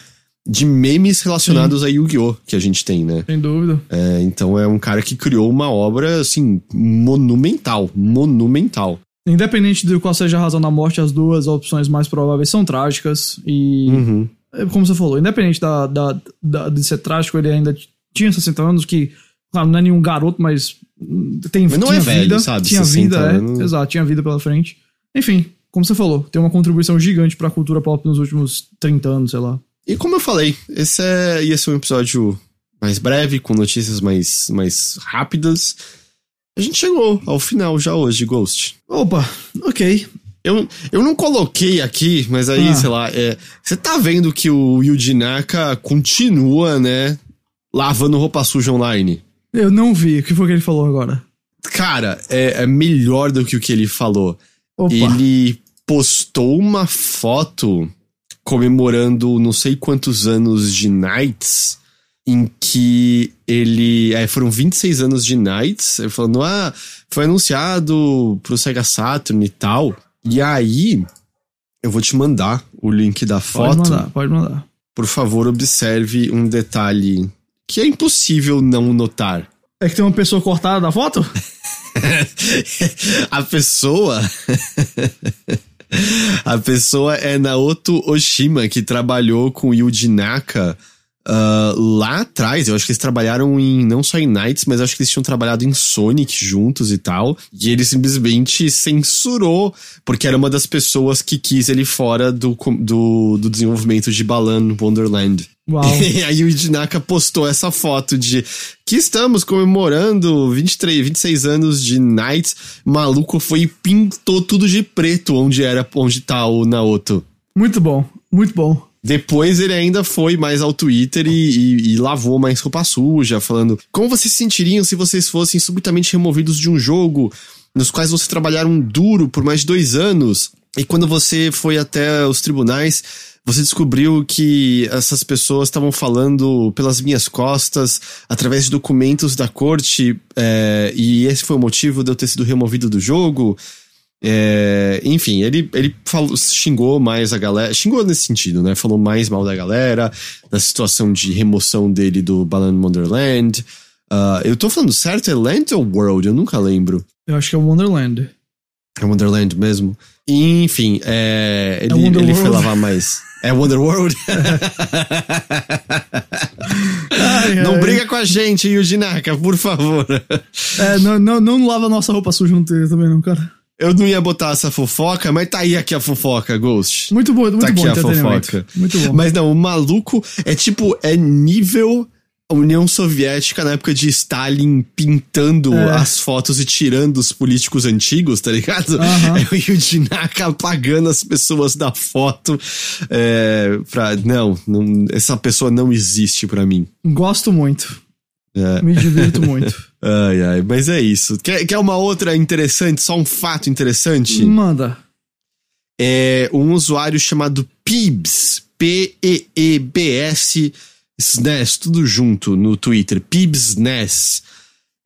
de memes relacionados a Yu-Gi-Oh! que a gente tem, né? Sem dúvida. É, então é um cara que criou uma obra, assim, monumental. Monumental. Independente de qual seja a razão da morte, as duas opções mais prováveis são trágicas. E, Uhum. é como você falou, independente da, da, da- de ser trágico, ele ainda tinha 60 anos, que, claro, não é nenhum garoto, mas Tem, Mas não tinha é velho, vida, sabe? Tinha 60 vida, é. anos. Exato, tinha vida pela frente. Enfim, como você falou, tem uma contribuição gigante pra cultura pop nos últimos 30 anos, sei lá. E como eu falei, esse é, ia ser um episódio mais breve, com notícias mais, mais rápidas. A gente chegou ao final já hoje, Ghost. Opa, ok. Eu, eu não coloquei aqui, mas aí, Ah. sei lá, é, você tá vendo que o Yuji Naka continua, né, lavando roupa suja online. Eu não vi. O que foi que ele falou agora? Cara, é, é melhor do que o que ele falou. Opa. Ele postou uma foto comemorando não sei quantos anos de Nights, em que ele. É, foram 26 anos de Nights, ele falando, ah, foi anunciado pro Sega Saturn e tal. E aí, eu vou te mandar o link da Pode foto. mandar, pode mandar. Por favor, observe um detalhe que é impossível não notar. É que tem uma pessoa cortada da foto? a pessoa. a pessoa é Naoto Oshima, que trabalhou com Yuji Naka ah, lá atrás. Eu acho que eles trabalharam em não só em Nights, mas acho que eles tinham trabalhado em Sonic juntos e tal. E ele simplesmente censurou, porque era uma das pessoas que quis ele fora do, do, do desenvolvimento de Balan Wonderland. Uau. E aí o Yuji Naka postou essa foto de que estamos comemorando 23, 26 anos de Nights. O maluco foi e pintou tudo de preto onde era, onde tá o Naoto. Muito bom, muito bom. Depois ele ainda foi mais ao Twitter e, e- e lavou mais roupa suja, falando como vocês se sentiriam se vocês fossem subitamente removidos de um jogo nos quais vocês trabalharam duro por mais de dois anos e quando você foi até os tribunais você descobriu que essas pessoas estavam falando pelas minhas costas através de documentos da corte é, e esse foi o motivo de eu ter sido removido do jogo. É, enfim, ele, ele falou, xingou mais a galera. Xingou nesse sentido, né? Falou mais mal da galera, da situação de remoção dele do Balan Wonderland. Ah, eu tô falando certo? É Land ou World? Eu nunca lembro. Eu acho que é o Wonderland. É Wonderland mesmo. E, enfim, é, ele, Wonderworld. ele foi lavar mais. É Wonderworld? Ai, Não ai. briga com a gente, Yuji Naka, por favor. É, não, não, não lava nossa roupa suja no Twitter também, não, cara. Eu não ia botar essa fofoca, mas tá aí aqui a fofoca, Ghost. Muito bom, muito Tá aqui bom a fofoca. Muito bom. Mas não, o maluco é tipo, é nível União Soviética na época de Stalin pintando É. as fotos e tirando os políticos antigos, tá ligado? Aham. É o Yuji Naka apagando as pessoas da foto. É, pra, não, não, essa pessoa não existe pra mim. Gosto muito. É. Me divirto muito. Ai, ai, mas é isso. Quer, quer uma outra interessante, só um fato interessante? Manda. é um usuário chamado Pibs, P-E-E-B-S SNES, tudo junto no Twitter, Pibs.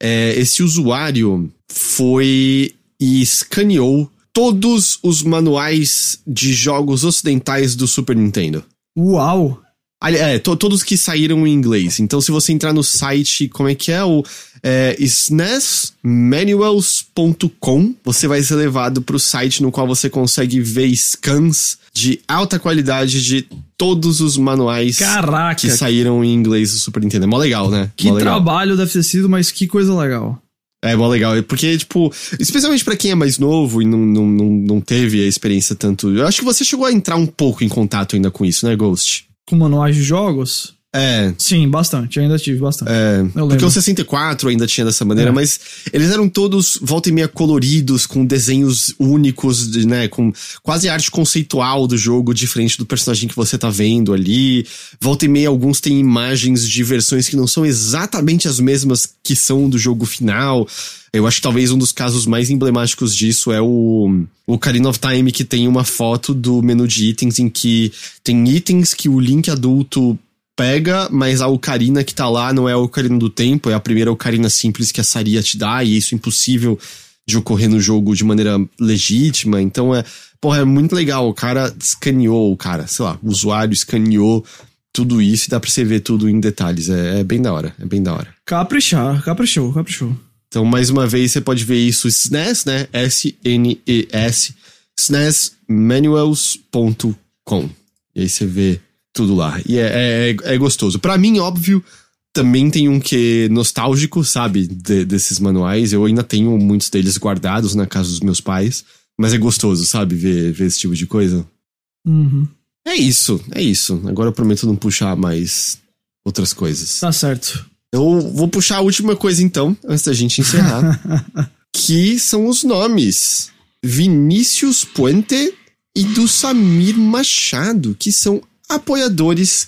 É, esse usuário foi e escaneou todos os manuais de jogos ocidentais do Super Nintendo. Uau. É, to- todos que saíram em inglês. Então, se você entrar no site, como é que é? O é, SNESmanuals.com, você vai ser levado para o site no qual você consegue ver scans de alta qualidade de todos os manuais Caraca. que saíram em inglês do Super Nintendo. É mó legal, né? Que legal. trabalho deve ter sido, mas que coisa legal. É mó legal. Porque, tipo, especialmente pra quem é mais novo e não, não, não, não teve a experiência tanto. Eu acho que você chegou a entrar um pouco em contato ainda com isso, né, Ghost? Com manuais de jogos? É, Sim, bastante. Ainda tive bastante. É, Eu porque o 64 ainda tinha dessa maneira, É. mas eles eram todos volta e meia coloridos, com desenhos únicos, de, né, com quase arte conceitual do jogo, diferente do personagem que você tá vendo ali. Volta e meia, alguns têm imagens de versões que não são exatamente as mesmas que são do jogo final. Eu acho que talvez um dos casos mais emblemáticos disso é o, o Ocarina of Time, que tem uma foto do menu de itens em que tem itens que o Link adulto pega, mas a ocarina que tá lá não é a ocarina do tempo, é a primeira ocarina simples que a Saria te dá, e isso é impossível de ocorrer no jogo de maneira legítima. Então é, porra, é muito legal. O cara escaneou, o cara, sei lá, o usuário escaneou tudo isso e dá pra você ver tudo em detalhes. É, é bem da hora, é bem da hora. Caprichar, caprichou, caprichou. Então, mais uma vez, você pode ver isso SNES, né? S-N-E-S, SNESmanuals.com. E aí você vê tudo lá. E é, é, é gostoso. Pra mim, óbvio, também tem um que nostálgico, sabe, de, desses manuais. Eu ainda tenho muitos deles guardados na casa dos meus pais, mas é gostoso, sabe, ver, ver esse tipo de coisa. Uhum. É isso, é isso. Agora eu prometo não puxar mais outras coisas. Tá certo. Eu vou puxar a última coisa então, antes da gente encerrar, que são os nomes. Vinícius Puente e do Samir Machado, que são apoiadores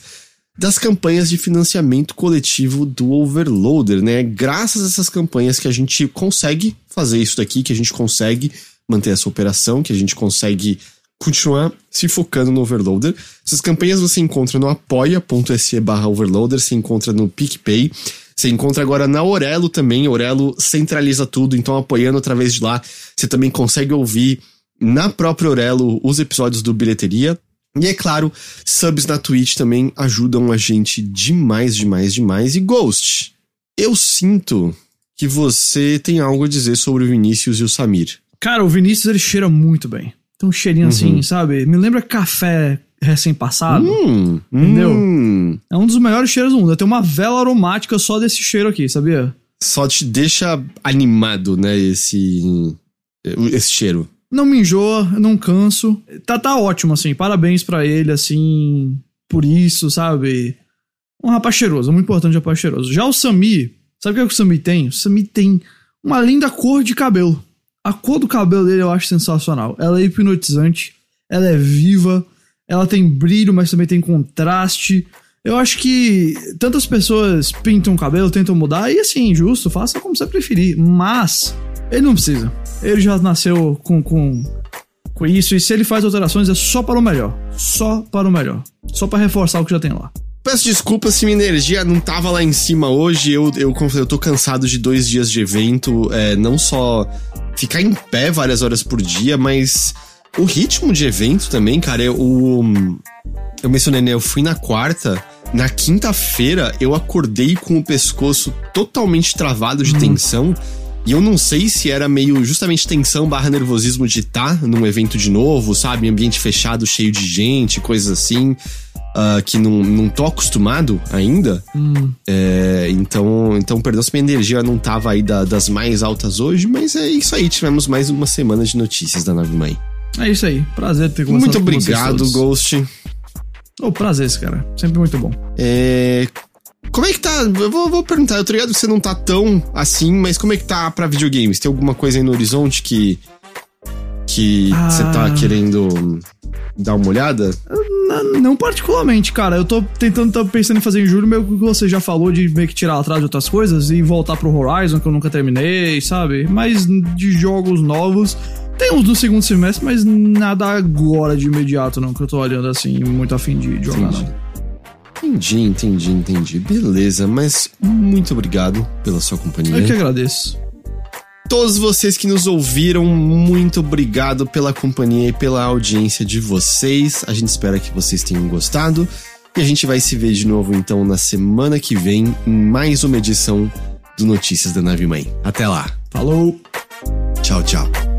das campanhas de financiamento coletivo do Overloader, né? Graças a essas campanhas que a gente consegue fazer isso daqui, que a gente consegue manter essa operação, que a gente consegue continuar se focando no Overloader. Essas campanhas você encontra no apoia.se barra Overloader, você encontra no PicPay, você encontra agora na Orelo também, Orelo centraliza tudo, então apoiando através de lá, você também consegue ouvir na própria Orelo os episódios do Bilheteria. E é claro, subs na Twitch também ajudam a gente demais, demais, demais. E Ghost, eu sinto que você tem algo a dizer sobre o Vinícius e o Samir. Cara, o Vinícius ele cheira muito bem. Tem um cheirinho assim, sabe? Me lembra café recém-passado. Hum, Entendeu? hum. É um dos melhores cheiros do mundo. Tem uma vela aromática só desse cheiro aqui, sabia? Só te deixa animado, né, esse, esse cheiro. Não me enjoa, não canso. Tá, tá ótimo, assim. Parabéns pra ele, assim, por isso, sabe? Um rapaz cheiroso, muito importante rapaz cheiroso. Já o Sami, sabe o que, é que o Sami tem? O Sami tem uma linda cor de cabelo. A cor do cabelo dele eu acho sensacional. Ela é hipnotizante, ela é viva, ela tem brilho, mas também tem contraste. Eu acho que tantas pessoas pintam o cabelo, tentam mudar, e assim, justo, faça como você preferir. Mas ele não precisa. Ele já nasceu com, com, com isso, e se ele faz alterações é só para o melhor. Só para o melhor. Só para reforçar o que já tem lá. Peço desculpas se minha energia não tava lá em cima hoje. Eu, eu, eu tô cansado de dois dias de evento. É, não só ficar em pé várias horas por dia, mas o ritmo de evento também, cara. Eu, eu mencionei, né? Eu fui na quarta. Na quinta-feira, eu acordei com o pescoço totalmente travado de tensão. E eu não sei se era meio justamente tensão barra nervosismo de estar num evento de novo, sabe? Ambiente fechado, cheio de gente, coisas assim. ah, que não, não tô acostumado ainda. É, então, então, perdão se minha energia não tava aí da- das mais altas hoje, mas é isso aí. Tivemos mais uma semana de notícias da Nave Mãe. É isso aí. Prazer ter conversado Muito com vocês obrigado, todos. Ghost. Ô, prazer, esse cara. Sempre muito bom. É, Como é que tá? Eu vou, vou perguntar, eu tô ligado que você não tá tão assim, mas como é que tá pra videogames? Tem alguma coisa aí no horizonte que. que Ah. você tá querendo dar uma olhada? N- Não particularmente, cara. Eu tô tentando, tô pensando em fazer em julho, meio que você já falou de meio que tirar atrás de outras coisas e voltar pro Horizon, que eu nunca terminei, sabe? Mas de jogos novos. Tem uns no segundo semestre, mas nada agora de imediato, não, que eu tô olhando assim, muito afim de de jogar, Entendi. não. Entendi, entendi, entendi. Beleza, mas muito obrigado pela sua companhia. Eu que agradeço. Todos vocês que nos ouviram, muito obrigado pela companhia e pela audiência de vocês. A gente espera que vocês tenham gostado. E a gente vai se ver de novo então na semana que vem em mais uma edição do Notícias da Nave Mãe. Até lá. Falou! Tchau, tchau.